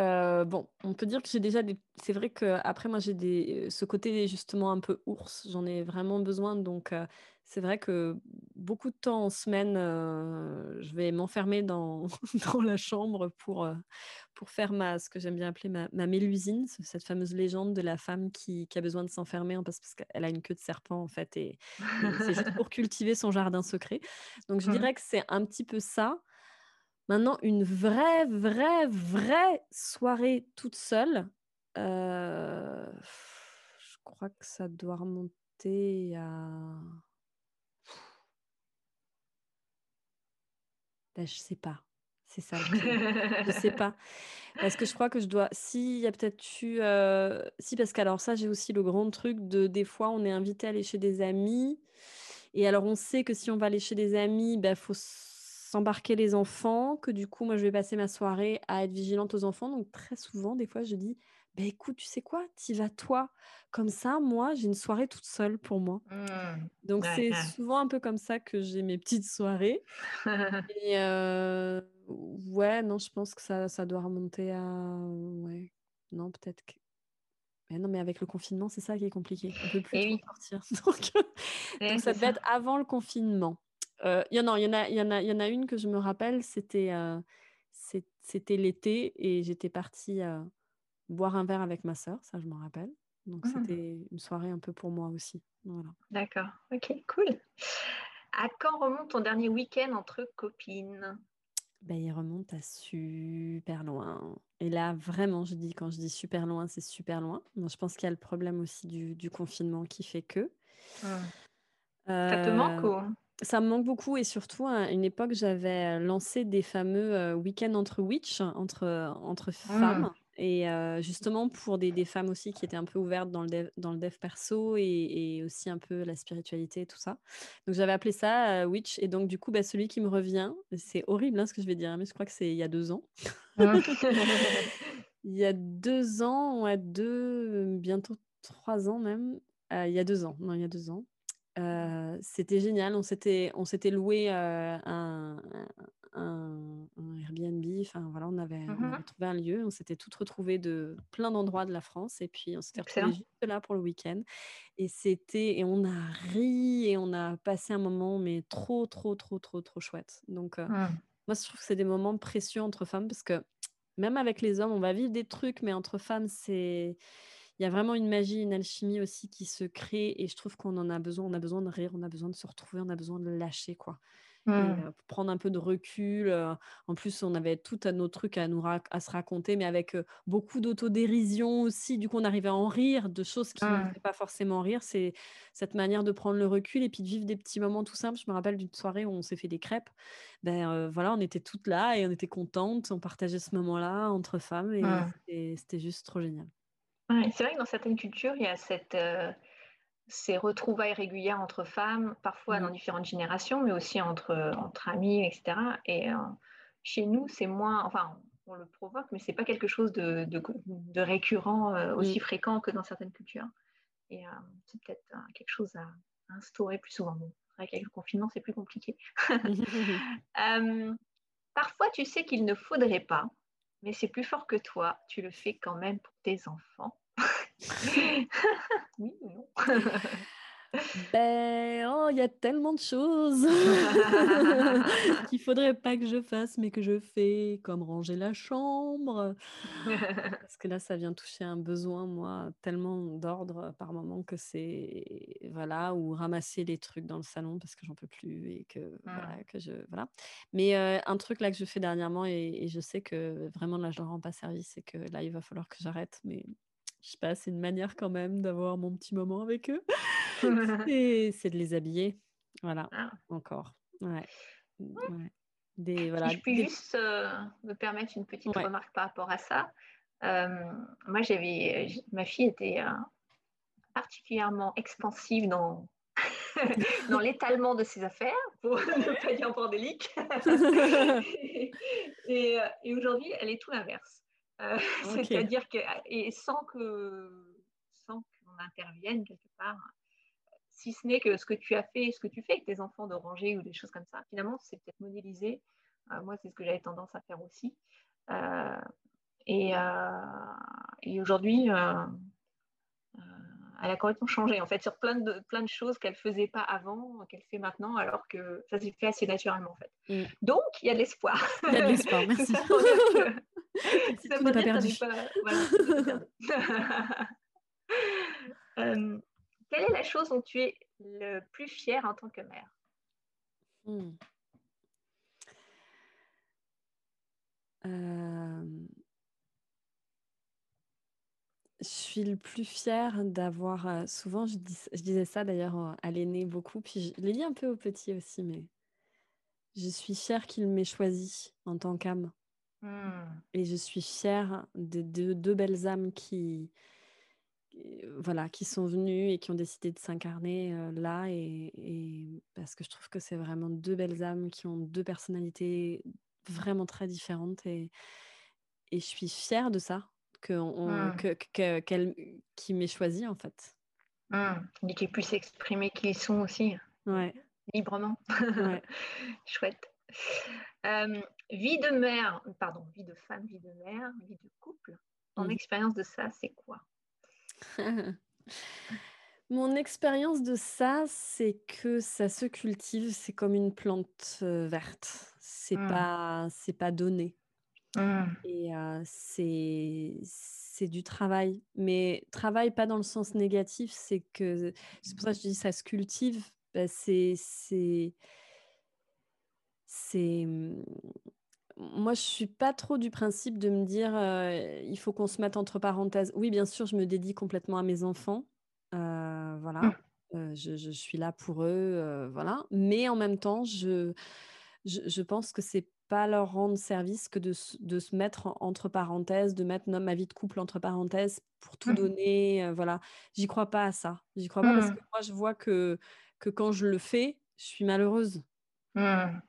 Speaker 1: euh, bon, on peut dire que j'ai déjà des. C'est vrai qu'après, moi, j'ai des... ce côté justement un peu ours. J'en ai vraiment besoin. Donc, euh, c'est vrai que beaucoup de temps en semaine, euh, je vais m'enfermer dans... dans la chambre pour, pour faire ma... ce que j'aime bien appeler ma, ma mélusine, cette fameuse légende de la femme qui, qui a besoin de s'enfermer hein, parce, qu'elle a une queue de serpent, en fait, et, c'est juste pour cultiver son jardin secret. Donc, je dirais que c'est un petit peu ça. Maintenant, une vraie, vraie, vraie soirée toute seule, euh, je crois que ça doit remonter à. Ben, je sais pas. C'est ça. je sais pas. Parce que je crois que je dois. Si, il y a peut-être eu. Euh, si, parce qu'alors, ça, j'ai aussi le grand truc de. Des fois, on est invité à aller chez des amis. Et alors, on sait que si on va aller chez des amis, il ben, faut s'embarquer les enfants, que du coup, moi, je vais passer ma soirée à être vigilante aux enfants. Donc, très souvent, des fois, je dis, bah, écoute, tu sais quoi, t'y vas toi. Comme ça, moi, j'ai une soirée toute seule pour moi. Mmh. Donc, c'est souvent un peu comme ça que j'ai mes petites soirées. Et euh, ouais, non, je pense que ça, ça doit remonter à... Ouais, non, peut-être que... Mais non, mais avec le confinement, c'est ça qui est compliqué. On peut plus trop sortir. Donc, ça devait être avant le confinement. Euh, il y, en a, y, en a, y, en a, y en a une que je me rappelle, c'était euh, c'était l'été et j'étais partie euh, boire un verre avec ma sœur, ça je m'en rappelle. Donc mmh. c'était une soirée un peu pour moi aussi. Voilà.
Speaker 2: D'accord, ok, cool. À quand remonte ton dernier week-end entre copines?
Speaker 1: Ben, il remonte à super loin. Et là, vraiment, je dis, quand je dis super loin, c'est super loin. Moi, je pense qu'il y a le problème aussi du, du confinement qui fait que.
Speaker 2: Mmh. Ça te manque ou?
Speaker 1: Ça me manque beaucoup et surtout à une époque, j'avais lancé des fameux week-ends entre witch, entre, entre femmes. Et euh, justement pour des, des, femmes aussi qui étaient un peu ouvertes dans le dev, dans le dev perso et, et, aussi un peu la spiritualité et tout ça. Donc j'avais appelé ça euh, Witch. Et donc du coup, bah, celui qui me revient, c'est horrible hein, ce que je vais dire, mais je crois que c'est il y a deux ans. Mmh. il y a deux ans, ouais, deux, bientôt trois ans même. il y a deux ans, non, il y a deux ans c'était génial. On s'était, on s'était loué un, un, Airbnb. Enfin voilà, on avait, on mmh avait, trouvé un lieu. On s'était toutes retrouvées de plein d'endroits de la France et puis on s'était retrouvées juste là pour le week-end. Et c'était, et on a ri et on a passé un moment mais trop, trop, trop, trop, trop chouette. Donc mmh. moi, je trouve que c'est des moments précieux entre femmes parce que même avec les hommes, on va vivre des trucs, mais entre femmes, c'est il y a vraiment une magie, une alchimie aussi qui se crée et je trouve qu'on en a besoin. On a besoin de rire, on a besoin de se retrouver, on a besoin de lâcher, quoi. Mmh. Euh, prendre un peu de recul. Euh, en plus, on avait tout à nos trucs à, nous à se raconter, mais avec euh, beaucoup d'autodérision aussi. Du coup, on arrivait à en rire de choses qui ne mmh. faisaient pas forcément rire. C'est cette manière de prendre le recul et puis de vivre des petits moments tout simples. Je me rappelle d'une soirée où on s'est fait des crêpes. Ben voilà, on était toutes là et on était contentes. On partageait ce moment-là entre femmes et mmh. c'était juste trop génial
Speaker 2: c'est vrai que dans certaines cultures, il y a cette, euh, ces retrouvailles régulières entre femmes, parfois dans mmh. différentes générations, mais aussi entre, entre amis, etc. Et euh, chez nous, c'est moins, enfin, on le provoque, mais c'est pas quelque chose de, de, récurrent euh, aussi mmh. fréquent que dans certaines cultures. Et c'est peut-être quelque chose à, instaurer plus souvent. Bon, avec le confinement, c'est plus compliqué. parfois, tu sais qu'il ne faudrait pas, mais c'est plus fort que toi. Tu le fais quand même pour tes enfants. oui ou non?
Speaker 1: Ben, oh, il y a tellement de choses qu'il faudrait pas que je fasse, mais que je fais, comme ranger la chambre. Parce que là, ça vient toucher un besoin, moi, tellement d'ordre par moment que c'est voilà, ou ramasser les trucs dans le salon parce que j'en peux plus et que voilà, que je voilà. Mais euh, un truc là que je fais dernièrement et, et je sais que vraiment là, je leur rends pas service, c'est que là, il va falloir que j'arrête. Mais je sais pas, c'est une manière quand même d'avoir mon petit moment avec eux. C'est c'est de les habiller. Voilà,
Speaker 2: Ah.
Speaker 1: encore. Ouais. ouais. Des,
Speaker 2: Si
Speaker 1: voilà,
Speaker 2: je puis
Speaker 1: des...
Speaker 2: juste euh, me permettre une petite
Speaker 1: Ouais.
Speaker 2: remarque par rapport à ça. Euh, moi, j'avais, ma fille était euh, particulièrement expansive dans, dans l'étalement de ses affaires, pour ne pas dire bordélique. et et aujourd'hui, elle est tout l'inverse. Euh. C'est-à-dire que, et sans que, sans qu'on intervienne quelque part, si ce n'est que ce que tu as fait, ce que tu fais avec tes enfants de ranger ou des choses comme ça, finalement, c'est peut-être modélisé. Euh, moi, c'est ce que j'avais tendance à faire aussi. Euh, et et aujourd'hui, elle a complètement changé, en fait, sur plein de, plein de choses qu'elle ne faisait pas avant, qu'elle fait maintenant, alors que ça s'est fait assez naturellement, en fait.
Speaker 1: Mm.
Speaker 2: Donc, il y a de l'espoir.
Speaker 1: Il y a de l'espoir, merci.
Speaker 2: Ça
Speaker 1: n'est pas perdu.
Speaker 2: pas- voilà. Euh, quelle est la chose dont tu es le plus fière en tant que mère?
Speaker 1: Hmm. Euh, Je suis le plus fière d'avoir. euh, souvent, je, dis- je disais ça d'ailleurs à l'aîné beaucoup, puis je l'ai dit un peu au petit aussi, mais je suis fière qu'il m'ait choisi en tant qu'âme.
Speaker 2: Hmm.
Speaker 1: Et je suis fière de de- deux belles âmes qui, qui- voilà, qui sont venues et qui ont décidé de s'incarner euh, là. Et, et parce que je trouve que c'est vraiment deux belles âmes qui ont deux personnalités vraiment très différentes. Et, et je suis fière de ça, que,
Speaker 2: Mm.
Speaker 1: que- qui m'ait choisi en fait.
Speaker 2: Hmm. Et qu'ils puissent exprimer qui ils sont aussi,
Speaker 1: Ouais,
Speaker 2: librement.
Speaker 1: ouais.
Speaker 2: Chouette. Euh, vie de mère, pardon, vie de femme, vie de mère, vie de couple. Ton expérience de ça, c'est quoi?
Speaker 1: Mon expérience de ça, c'est que ça se cultive, c'est comme une plante euh, verte. C'est
Speaker 2: Mm.
Speaker 1: pas, c'est pas donné.
Speaker 2: Hmm.
Speaker 1: Et euh, c'est, c'est du travail. Mais travail pas dans le sens négatif, c'est que c'est pour ça que je dis ça se cultive. bah, c'est, c'est, c'est. hum, Moi, je suis pas trop du principe de me dire euh, il faut qu'on se mette entre parenthèses. Oui, bien sûr, je me dédie complètement à mes enfants. Euh, voilà.
Speaker 2: Mm.
Speaker 1: Euh, je, je suis là pour eux. voilà. Mais en même temps, je, je, je pense que c'est pas leur rendre service que de, se- de se mettre en- entre parenthèses, de mettre ma vie de couple entre parenthèses pour tout
Speaker 2: Mm.
Speaker 1: donner. euh, voilà. J'y crois pas à ça. J'y crois pas parce
Speaker 2: Mm.
Speaker 1: que moi, je vois que, que quand je le fais, je suis malheureuse.
Speaker 2: Hmm.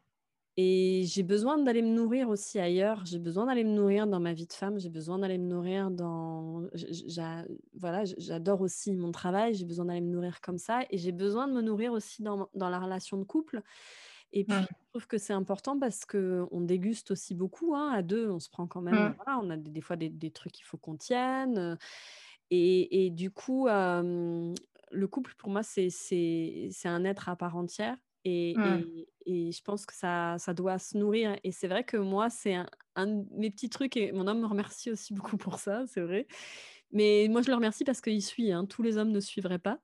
Speaker 1: Et j'ai besoin d'aller me nourrir aussi ailleurs. J'ai besoin d'aller me nourrir dans ma vie de femme. J'ai besoin d'aller me nourrir dans. Voilà, j'adore aussi mon travail. J'ai besoin d'aller me nourrir comme ça. Et j'ai besoin de me nourrir aussi dans, dans la relation de couple. Et puis,
Speaker 2: Mm.
Speaker 1: je trouve que c'est important parce qu'on déguste aussi beaucoup. hein, à deux, on se prend quand même.
Speaker 2: Mm.
Speaker 1: Voilà, on a des, des fois des, des trucs qu'il faut qu'on tienne. euh, Et, et du coup, euh, le couple, pour moi, c'est c'est- c'est un être à part entière. Et,
Speaker 2: Mm.
Speaker 1: et- et je pense que ça, ça doit se nourrir. Et c'est vrai que moi, c'est un, un de mes petits trucs. Et mon homme me remercie aussi beaucoup pour ça, c'est vrai. Mais moi, je le remercie parce qu'il suit. hein, tous les hommes ne suivraient pas.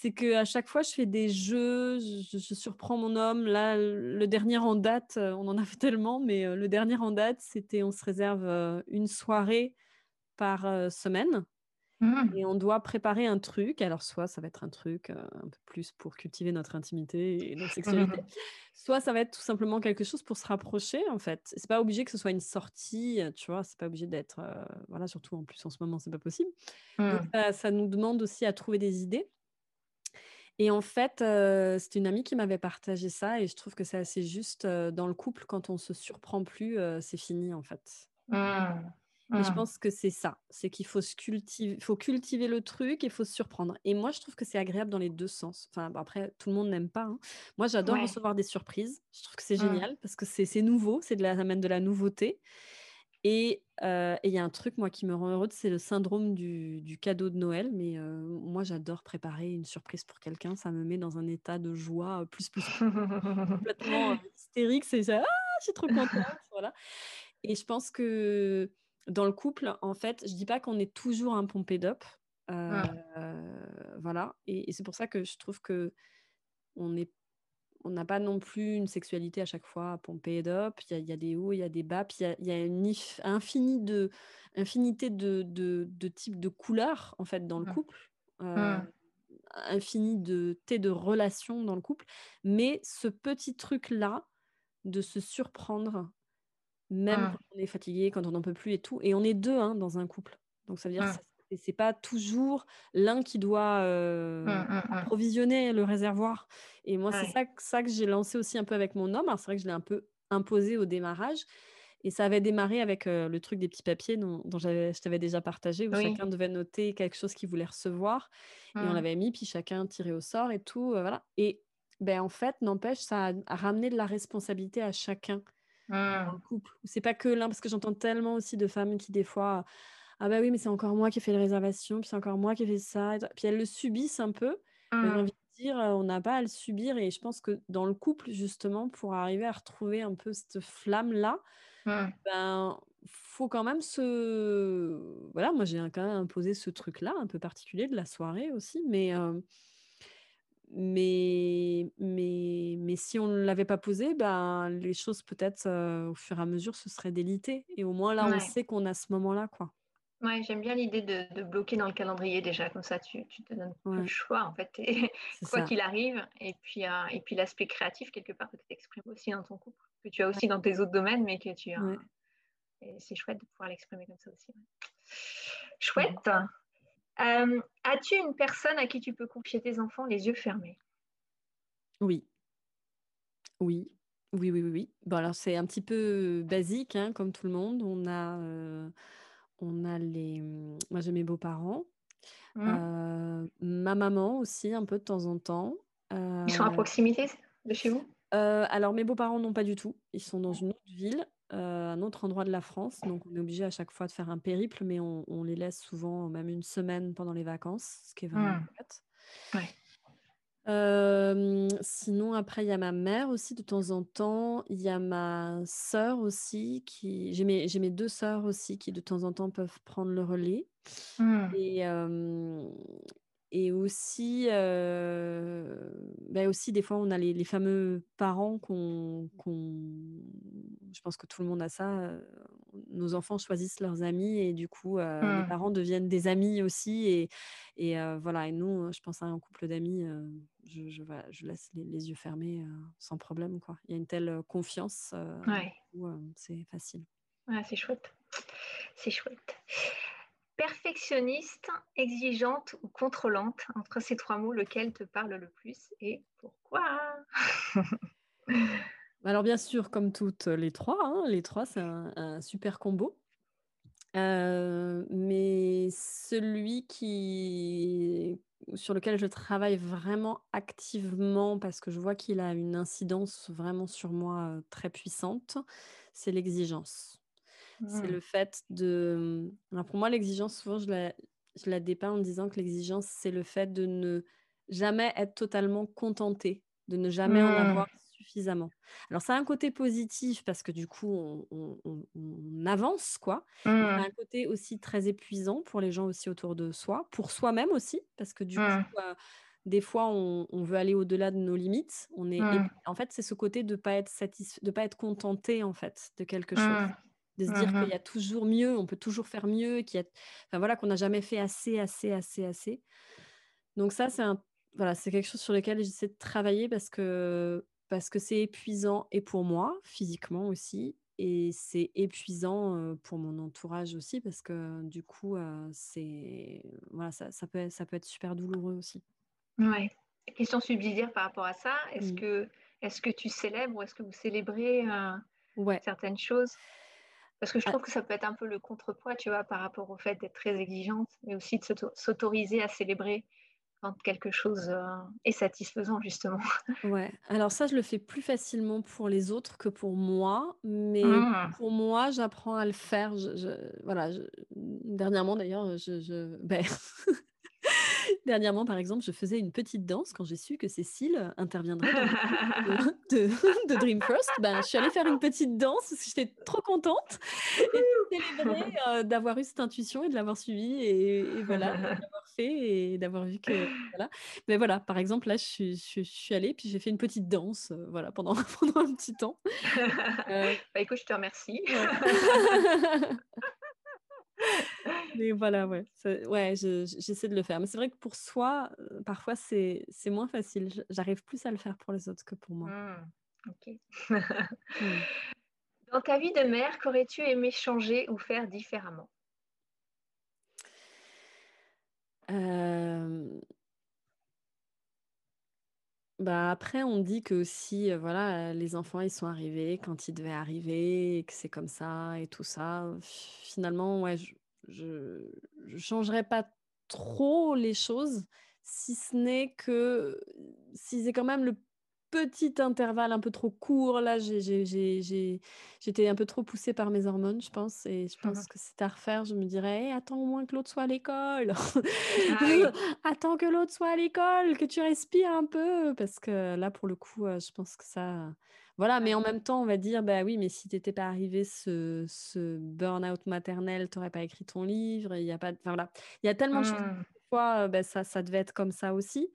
Speaker 1: C'est qu'à chaque fois, je fais des jeux, je, je surprends mon homme. Là, le dernier en date, euh, on en a fait tellement, mais euh, le dernier en date, c'était on se réserve euh, une soirée par semaine.
Speaker 2: Hmm.
Speaker 1: Et on doit préparer un truc. Alors, soit ça va être un truc un peu plus pour cultiver notre intimité et notre sexualité, soit ça va être tout simplement quelque chose pour se rapprocher, en fait. C'est pas obligé que ce soit une sortie, tu vois, c'est pas obligé d'être. euh, voilà, surtout en plus en ce moment, c'est pas possible. Donc, ça, ça nous demande aussi à trouver des idées. Et en fait, euh, c'était une amie qui m'avait partagé ça et je trouve que c'est assez juste euh, dans le couple, quand on se surprend plus, euh, c'est fini, en fait. Et je
Speaker 2: Hmm.
Speaker 1: pense que c'est ça, c'est qu'il faut se cultiver, faut cultiver le truc et il faut se surprendre. Et moi, je trouve que c'est agréable dans les deux sens. Enfin, bon, après, tout le monde n'aime pas. hein. Moi, j'adore
Speaker 2: Ouais.
Speaker 1: recevoir des surprises. Je trouve que c'est
Speaker 2: Mm.
Speaker 1: génial parce que c'est c'est nouveau, c'est de la, ça amène de la nouveauté. Et il y a un truc, moi, qui me rend heureuse, c'est le syndrome du, cadeau de Noël. Mais moi, j'adore préparer une surprise pour quelqu'un. Ça me met dans un état de joie plus, plus, complètement hystérique. C'est ça, ah, je suis trop contente. voilà. Et je pense que dans le couple, en fait, je dis pas qu'on est toujours un pompé d'op. Voilà. Et, et c'est pour ça que je trouve que on est on n'a pas non plus une sexualité à chaque fois pompée d'op. Il y, a des hauts, il y a des bas, puis il y a, une infini de, infinité de, de, types de couleurs en fait dans le mmh. couple. Euh, mmh. infini de thé de relations dans le couple. Mais ce petit truc-là de se surprendre, même mmh. quand on est fatigué, quand on n'en peut plus et tout. Et on est deux hein, dans un couple. Donc ça veut dire que et c'est pas toujours l'un qui doit mmh, mmh, mmh. approvisionner le réservoir. Et moi, c'est ça, ça, que j'ai lancé aussi un peu avec mon homme. c'est vrai que je l'ai un peu imposé au démarrage. Et ça avait démarré avec le truc des petits papiers dont, je t'avais déjà partagé, où chacun devait noter quelque chose qu'il voulait recevoir. Et on l'avait mis, puis chacun tirait au sort et tout. voilà. Et ben, en fait, n'empêche, ça a, ramené de la responsabilité à chacun dans le couple. C'est pas que l'un, parce que j'entends tellement aussi de femmes qui, des fois, ah bah oui, mais c'est encore moi qui ai fait les réservations, puis c'est encore moi qui ai fait ça. Puis elles le subissent un peu. j'ai mmh. envie de dire, on n'a pas à le subir. Et je pense que dans le couple, justement, pour arriver à retrouver un peu cette flamme-là, mmh. ben faut quand même se. Voilà, moi j'ai quand même imposé ce truc-là, un peu particulier de la soirée aussi, mais. Mais, mais, mais si on ne l'avait pas posé, ben, les choses peut-être au fur et à mesure se seraient délitées. Et au moins là, on sait qu'on a ce moment-là. quoi.
Speaker 2: Ouais, j'aime bien l'idée de, bloquer dans le calendrier déjà, comme ça tu, tu te donnes plus le choix en fait, quoi qu'il arrive. Et puis, euh, et puis l'aspect créatif, quelque part, que tu exprimes aussi dans ton couple, que tu as aussi dans tes autres domaines, mais que tu as. Et c'est chouette de pouvoir l'exprimer comme ça aussi. Chouette. Euh, as-tu une personne à qui tu peux confier tes enfants les yeux fermés?
Speaker 1: Oui. Oui. Oui, oui, oui, oui. Bon, alors c'est un petit peu basique, hein, comme tout le monde. On a. Euh, on a les. Mmh, moi, j'ai mes beaux-parents. Mmh. ma maman aussi, un peu de temps en temps.
Speaker 2: Ils sont à proximité de chez vous?
Speaker 1: Alors, mes beaux-parents, non, pas du tout. Ils sont dans une autre ville, un autre endroit de la France. Donc, on est obligé à chaque fois de faire un périple, mais on, les laisse souvent même une semaine pendant les vacances, ce qui est vraiment mmh. chouette. Ouais sinon, après, il y a ma mère aussi de temps en temps. Il y a ma sœur aussi qui j'ai mes j'ai mes 2 sœurs aussi qui de temps en temps peuvent prendre le relais mmh. et et aussi, bah, aussi des fois on a les fameux parents qu'on je pense que tout le monde a ça, nos enfants choisissent leurs amis et du coup, les mmh. parents deviennent des amis aussi et et voilà et nous, je pense à un couple d'amis, je je laisse les yeux fermés, sans problème, quoi. Il y a une telle, confiance, c'est facile.
Speaker 2: Ouais, c'est chouette. C'est chouette. Perfectionniste, exigeante ou contrôlante, entre ces trois mots, lequel te parle le plus et pourquoi?
Speaker 1: Alors bien sûr, comme toutes les trois, hein, les trois, c'est un, super combo. Euh, mais celui qui, sur lequel je travaille vraiment activement parce que je vois qu'il a une incidence vraiment sur moi euh, très puissante, c'est l'exigence. C'est mmh. le fait de. Alors pour moi, l'exigence, souvent, je la, je la dépeins en disant que l'exigence, c'est le fait de ne jamais être totalement contenté, de ne jamais en mmh. avoir suffisamment. Alors, ça a un côté positif parce que du coup, on, on, avance, quoi. Ça a un côté aussi très épuisant pour les gens aussi autour de soi, pour soi-même aussi, parce que du coup, euh, des fois, on, on, veut aller au-delà de nos limites. On est, en fait, c'est ce côté de pas être satisfait, de pas être contenté en fait de quelque chose de se dire qu'il mmh y a toujours mieux, on peut toujours faire mieux, qu'il y a, enfin voilà, qu'on n'a jamais fait assez, assez, assez, assez. Donc ça, c'est un, voilà, c'est quelque chose sur lequel j'essaie de travailler parce que parce que c'est épuisant et pour moi physiquement aussi et c'est épuisant pour mon entourage aussi parce que du coup c'est voilà ça, ça, peut ça peut être super douloureux aussi.
Speaker 2: Ouais. Question subsidiaire par rapport à ça, est-ce mmh. que est-ce que tu célèbres ou est-ce que vous célébrez ouais. certaines choses? Parce que je ah. trouve que ça peut être un peu le contrepoids, tu vois, par rapport au fait d'être très exigeante, mais aussi de s'autoriser à célébrer quand quelque chose est satisfaisant, justement.
Speaker 1: Ouais, alors ça, je le fais plus facilement pour les autres que pour moi, mais
Speaker 2: Mmh.
Speaker 1: pour moi, j'apprends à le faire. Je, je- voilà, je- dernièrement d'ailleurs, je, je- ben, dernièrement par exemple, je faisais une petite danse quand j'ai su que Cécile interviendrait dans le film de, de, de Dream First. Ben, je suis allée faire une petite danse parce que j'étais trop contente et euh, d'avoir eu cette intuition et de l'avoir suivie et, et voilà, de l'avoir fait et d'avoir vu que voilà. Mais voilà, par exemple, là, je suis, je, je suis allée puis j'ai fait une petite danse, euh, voilà, pendant, pendant un petit temps. Euh,
Speaker 2: Bah, écoute, je te remercie.
Speaker 1: ouais. Mais voilà, ouais, ouais, je- je- j'essaie de le faire. Mais c'est vrai que pour soi, euh, parfois, c'est c'est moins facile. J'arrive plus à le faire pour les autres que pour moi.
Speaker 2: Mmh. Ok.
Speaker 1: Mm.
Speaker 2: Dans ta vie de mère, qu'aurais-tu aimé changer ou faire différemment?
Speaker 1: Euh, bah après, on dit que aussi, euh, voilà, les enfants, ils sont arrivés quand ils devaient arriver, et que c'est comme ça et tout ça. Finalement, ouais, je, je, je changerais pas trop les choses, si ce n'est que si c'est quand même le petit intervalle un peu trop court, là, j'étais un peu trop poussée par mes hormones, je pense, et je pense que c'est à refaire. Je me dirais, Hey, attends au moins que l'autre soit à l'école.
Speaker 2: Ah.
Speaker 1: Attends que l'autre soit à l'école, que tu respires un peu, parce que là, pour le coup, euh, je pense que ça... Voilà, mais en même temps, on va dire, bah oui, mais si t'étais pas arrivé ce, ce burn-out maternel, t'aurais pas écrit ton livre, il y a pas... de- Enfin voilà, il y a tellement de choses,
Speaker 2: Mmh.
Speaker 1: fois, euh, bah, ça, ça devait être comme ça aussi.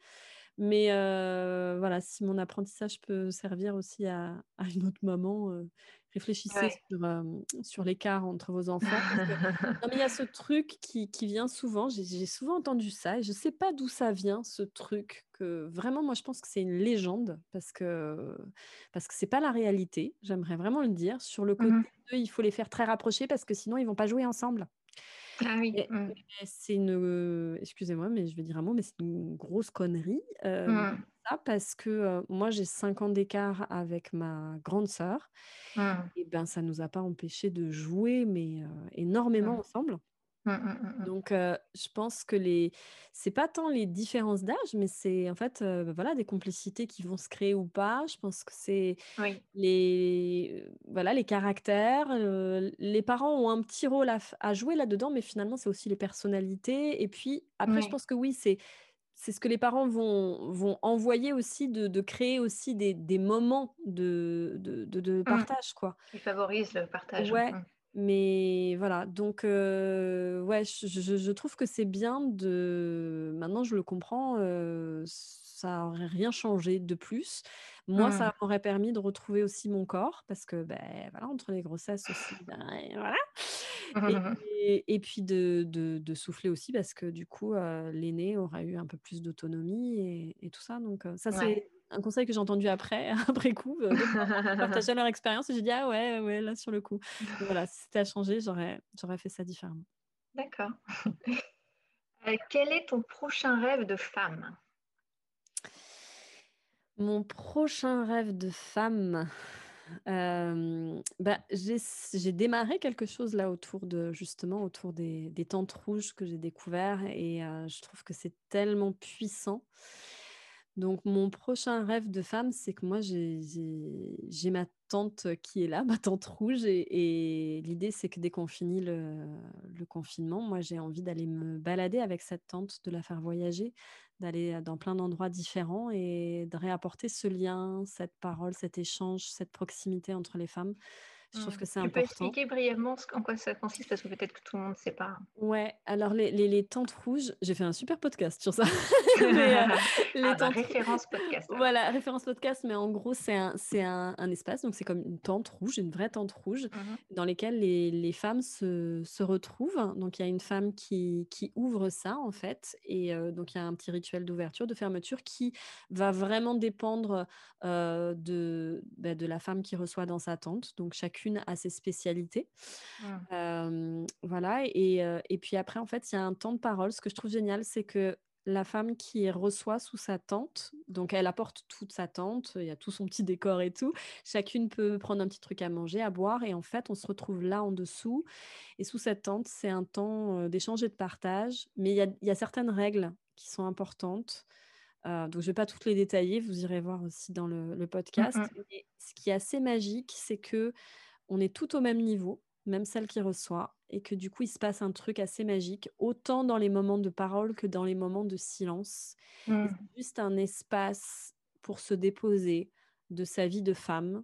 Speaker 1: Mais euh, voilà, si mon apprentissage peut servir aussi à, à une autre maman, euh, réfléchissez
Speaker 2: Ouais.
Speaker 1: sur, euh, sur l'écart entre vos enfants. que non, mais il y a ce truc qui, qui vient souvent, j'ai souvent entendu ça, et je ne sais pas d'où ça vient, ce truc, que vraiment, moi, je pense que c'est une légende, parce que parce que c'est pas la réalité, j'aimerais vraiment le dire, sur le côté de, il faut les faire très rapprochés, parce que sinon, ils vont pas jouer ensemble.
Speaker 2: Ah oui. Mmh.
Speaker 1: c'est une, excusez-moi, mais je vais dire un mot, mais c'est une grosse connerie. euh,
Speaker 2: Mmh.
Speaker 1: Ça, parce que euh, moi, j'ai 5 ans d'écart avec ma grande sœur,
Speaker 2: Mmh.
Speaker 1: et ben, ça nous a pas empêché de jouer, mais euh, énormément
Speaker 2: Mmh.
Speaker 1: ensemble.
Speaker 2: Mmh, mmh, mmh.
Speaker 1: Donc, euh, je pense que les, c'est pas tant les différences d'âge, mais c'est en fait, voilà, des complicités qui vont se créer ou pas. Je pense que c'est
Speaker 2: Oui.
Speaker 1: les, voilà, les caractères. les parents ont un petit rôle à, jouer là-dedans, mais finalement, c'est aussi les personnalités. Et puis, après, je pense que oui, c'est, c'est ce que les parents vont, vont envoyer aussi, de, de créer aussi des, des moments de, de, de,
Speaker 2: Mmh.
Speaker 1: partage, quoi.
Speaker 2: Qui favorise le partage.
Speaker 1: Ouais,
Speaker 2: Mmh.
Speaker 1: mais voilà, donc euh, ouais, je, je- je trouve que c'est bien de... Maintenant, je le comprends, euh, ça n'aurait rien changé de plus. Moi,
Speaker 2: Mmh.
Speaker 1: ça m'aurait permis de retrouver aussi mon corps, parce que, ben voilà, entre les grossesses aussi, ben, voilà. Et, puis de, de- de souffler aussi, parce que du coup, euh, l'aîné aura eu un peu plus d'autonomie et, et tout ça. Donc, euh, ça,
Speaker 2: Ouais.
Speaker 1: c'est un conseil que j'ai entendu après, après coup, euh, leur expérience, et j'ai dit, ah ouais, ouais, là, sur le coup. Donc voilà, si c'était à changer, j'aurais, j'aurais fait ça différemment.
Speaker 2: D'accord. Euh, quel est ton prochain rêve de femme?
Speaker 1: Mon prochain rêve de femme, bah, j'ai, démarré quelque chose là autour de, justement, autour des, tentes rouges que j'ai découvert et je trouve que c'est tellement puissant. Donc, mon prochain rêve de femme, c'est que moi, j'ai, ma tante qui est là, ma tante rouge, et, l'idée, c'est que dès qu'on finit le, le confinement, moi, j'ai envie d'aller me balader avec cette tante, de la faire voyager, d'aller dans plein d'endroits différents et de réapporter ce lien, cette parole, cet échange, cette proximité entre les femmes. Je trouve
Speaker 2: Mmh.
Speaker 1: que c'est
Speaker 2: Tu peux
Speaker 1: important.
Speaker 2: expliquer brièvement en quoi ça consiste parce que peut-être que tout le monde ne sait pas.
Speaker 1: Ouais, alors les, les, les tentes rouges, j'ai fait un super podcast sur ça. Mais, euh, les
Speaker 2: Ah bah,
Speaker 1: tentes-
Speaker 2: référence podcast.
Speaker 1: Voilà, référence podcast, mais en gros, c'est un, c'est un, un espace, donc c'est comme une tente rouge, une vraie tente rouge,
Speaker 2: Mhm.
Speaker 1: dans lesquelles les, les femmes se, se retrouvent. Donc, il y a une femme qui, qui ouvre ça, en fait, et euh, donc il y a un petit rituel d'ouverture, de fermeture, qui va vraiment dépendre euh, de, bah, de la femme qui reçoit dans sa tente. Donc, chacune a ses spécialités. Euh, voilà, et, et puis après, en fait, il y a un temps de parole. Ce que je trouve génial, c'est que la femme qui reçoit sous sa tente, donc elle apporte toute sa tente, il y a tout son petit décor et tout. Chacune peut prendre un petit truc à manger, à boire, et en fait, on se retrouve là en dessous. Et sous cette tente, c'est un temps d'échange et de partage, mais il y a, il y a certaines règles qui sont importantes. donc, je ne vais pas toutes les détailler, vous irez voir aussi dans le, le podcast. Mais ce qui est assez magique, c'est que on est tout au même niveau, même celle qui reçoit, et que du coup, il se passe un truc assez magique, autant dans les moments de parole que dans les moments de silence. Mmh. C'est juste un espace pour se déposer de sa vie de femme,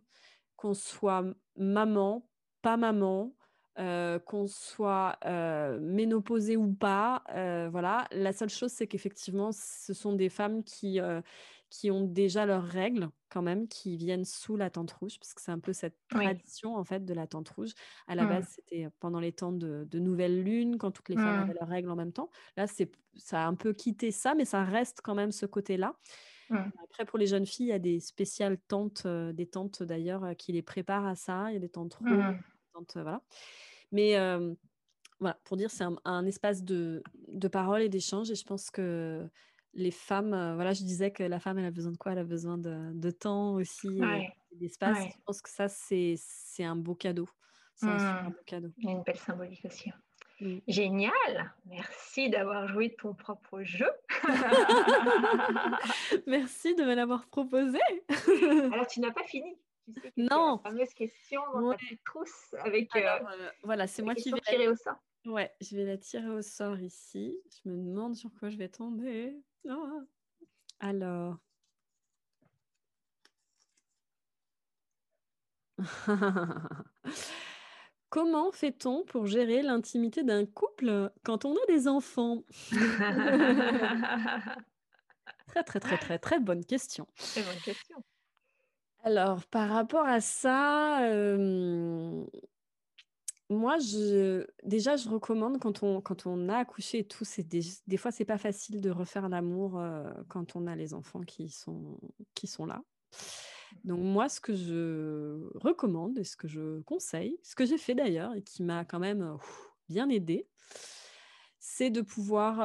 Speaker 1: qu'on soit maman, pas maman, euh, qu'on soit euh, ménopausée ou pas. Euh, voilà. La seule chose, c'est qu'effectivement, ce sont des femmes qui, qui ont déjà leurs règles quand même, qui viennent sous la tente rouge, parce que c'est un peu cette tradition en fait de la tente rouge. À la base, mmh. c'était pendant les temps de, nouvelle lune, quand toutes les femmes mmh. avaient leurs règles en même temps. Là, c'est ça a un peu quitté ça, mais ça reste quand même ce côté-là. Mmh. Après, pour les jeunes filles, il y a des spéciales tentes, des tentes d'ailleurs qui les préparent à ça. Il y a des tentes rouges, des tentes, voilà. Mais voilà, pour dire, c'est un, espace de, de parole et d'échange. Et je pense que les femmes, voilà, je disais que la femme, elle a besoin de quoi? Elle a besoin de, de temps aussi, d'espace. Je pense que ça, c'est un beau cadeau. C'est un super
Speaker 2: mmh. beau cadeau. Il y a une belle symbolique aussi. Mmh. Génial Merci d'avoir joué de ton propre jeu.
Speaker 1: Merci de me l'avoir proposé.
Speaker 2: Alors, tu n'as pas fini
Speaker 1: non.
Speaker 2: La fameuse question dans petite trousse avec. Euh, euh,
Speaker 1: voilà, c'est moi qui vais
Speaker 2: tirer au sort.
Speaker 1: Ouais, je vais la tirer au sort ici. Je me demande sur quoi je vais tomber. Ah. Alors. Comment fait-on pour gérer l'intimité d'un couple quand on a des enfants? Très, très, très, très, très bonne question.
Speaker 2: Très bonne question.
Speaker 1: Alors, par rapport à ça, moi, je déjà, je recommande quand on quand on a accouché et tout, c'est des des fois, c'est pas facile de refaire l'amour, quand on a les enfants qui sont qui sont là. Donc moi, ce que je recommande et ce que je conseille, ce que j'ai fait d'ailleurs et qui m'a quand même, bien aidé, c'est de pouvoir,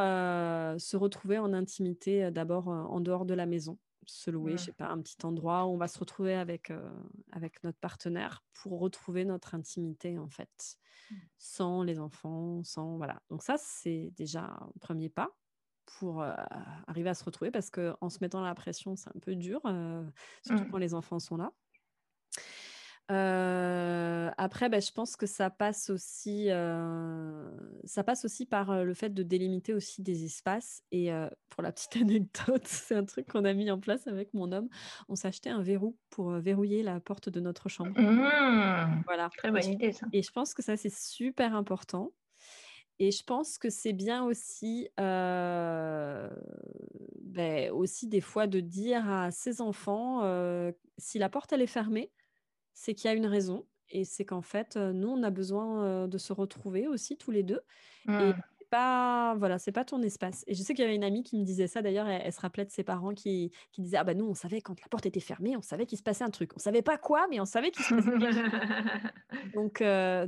Speaker 1: se retrouver en intimité, d'abord, en dehors de la maison se louer, je mmh. sais pas, un petit endroit où on va se retrouver avec, euh, avec notre partenaire pour retrouver notre intimité, en fait, mmh. sans les enfants, sans... Voilà. Donc ça, c'est déjà un premier pas pour euh, arriver à se retrouver parce qu'en se mettant la pression, c'est un peu dur, euh, surtout mmh. quand les enfants sont là. Euh, après, bah, je pense que ça passe aussi, euh, ça passe aussi par le fait de délimiter aussi des espaces. Et pour la petite anecdote, c'est un truc qu'on a mis en place avec mon homme. On s'est acheté un verrou pour verrouiller la porte de notre chambre.
Speaker 2: Mmh. voilà. Très bonne idée, ça.
Speaker 1: Et je pense que ça, c'est super important. Et je pense que c'est bien aussi, ben, aussi des fois de dire à ses enfants, si la porte elle est fermée, c'est qu'il y a une raison et c'est qu'en fait, nous, on a besoin de se retrouver aussi tous les deux. Et mmh. pas, voilà, c'est pas ton espace. Et je sais qu'il y avait une amie qui me disait ça. D'ailleurs, elle, se rappelait de ses parents qui, qui disaient ah bah nous, on savait quand la porte était fermée, on savait qu'il se passait un truc. On savait pas quoi, mais on savait qu'il se passait quelque chose. Donc,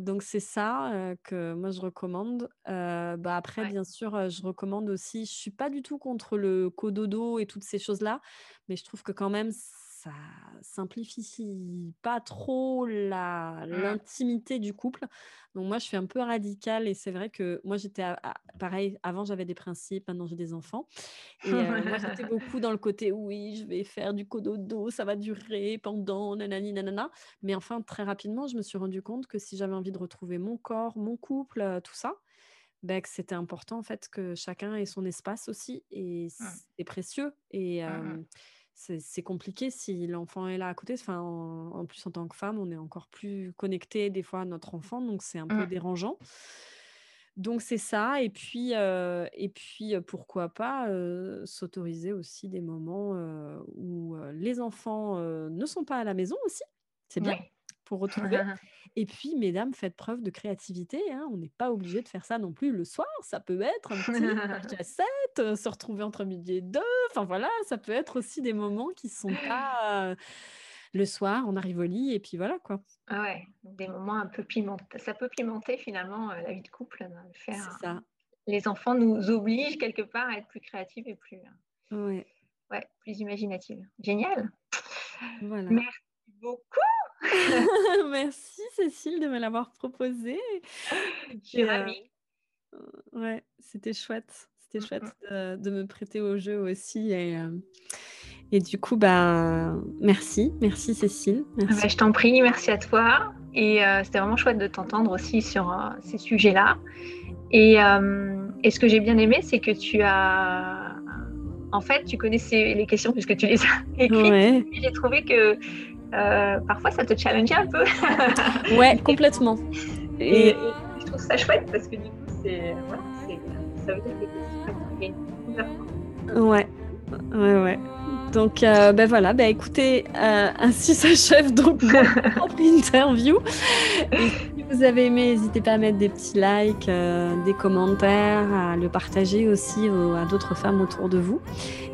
Speaker 1: donc c'est ça que moi je recommande. bah après, bien sûr, je recommande aussi. Je suis pas du tout contre le cododo et toutes ces choses là, mais je trouve que quand même ça simplifie pas trop mmh. l'intimité du couple. Donc moi, je suis un peu radicale et c'est vrai que moi, j'étais pareil, avant j'avais des principes, maintenant j'ai des enfants. Et euh, moi, j'étais beaucoup dans le côté, oui, je vais faire du cododo, ça va durer pendant, nanani, nanana. Mais enfin, très rapidement, je me suis rendu compte que si j'avais envie de retrouver mon corps, mon couple, euh, tout ça, ben, que c'était important en fait que chacun ait son espace aussi et mmh. c'est précieux. Et... Mmh c'est compliqué si l'enfant est là à côté. Enfin, en, plus, en tant que femme, on est encore plus connecté des fois à notre enfant, donc c'est un peu mmh. dérangeant. Donc c'est ça, et puis, euh, et puis pourquoi pas euh, s'autoriser aussi des moments où les enfants ne sont pas à la maison aussi, c'est bien pour retrouver. Et puis, mesdames, faites preuve de créativité. Hein. On n'est pas obligé de faire ça non plus le soir. Ça peut être un petit cassette, euh, se retrouver entre midi et deux. Enfin voilà, ça peut être aussi des moments qui sont pas euh, le soir. On arrive au lit et puis voilà quoi.
Speaker 2: Ah ouais, des moments un peu pimentés. Ça peut pimenter finalement euh, la vie de couple. faire. ça. Les enfants nous obligent quelque part à être plus créatifs et plus.
Speaker 1: Ouais.
Speaker 2: Ouais, plus imaginatifs. Génial.
Speaker 1: Voilà.
Speaker 2: Merci beaucoup.
Speaker 1: Merci Cécile de me l'avoir proposé.
Speaker 2: Je suis ravie.
Speaker 1: ouais, c'était chouette. c'était chouette de, me prêter au jeu aussi. Et, et du coup, bah, merci. Merci Cécile. Merci.
Speaker 2: Bah, je t'en prie, merci à toi. Et c'était vraiment chouette de t'entendre aussi sur ces sujets-là. Et, et, ce que j'ai bien aimé, c'est que tu as en fait, tu connaissais les questions puisque tu les as écrites. J'ai trouvé que euh, parfois ça te challengeait un peu.
Speaker 1: ouais, complètement.
Speaker 2: Et, je trouve ça chouette parce que du coup, c'est, ouais, ça veut dire que une
Speaker 1: Ouais, ouais, ouais. Donc, euh, ben voilà, ben écoutez, euh, ainsi s'achève donc mon interview. Et vous avez aimé, n'hésitez pas à mettre des petits likes, euh, des commentaires, à le partager aussi à d'autres femmes autour de vous.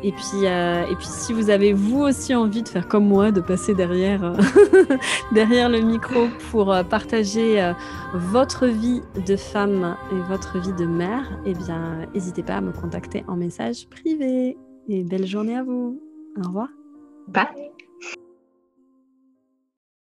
Speaker 1: Et puis, et puis, si vous avez vous aussi envie de faire comme moi, de passer derrière, derrière le micro pour partager votre vie de femme et votre vie de mère, eh bien, n'hésitez pas à me contacter en message privé. Et belle journée à vous. Au revoir.
Speaker 2: Bye.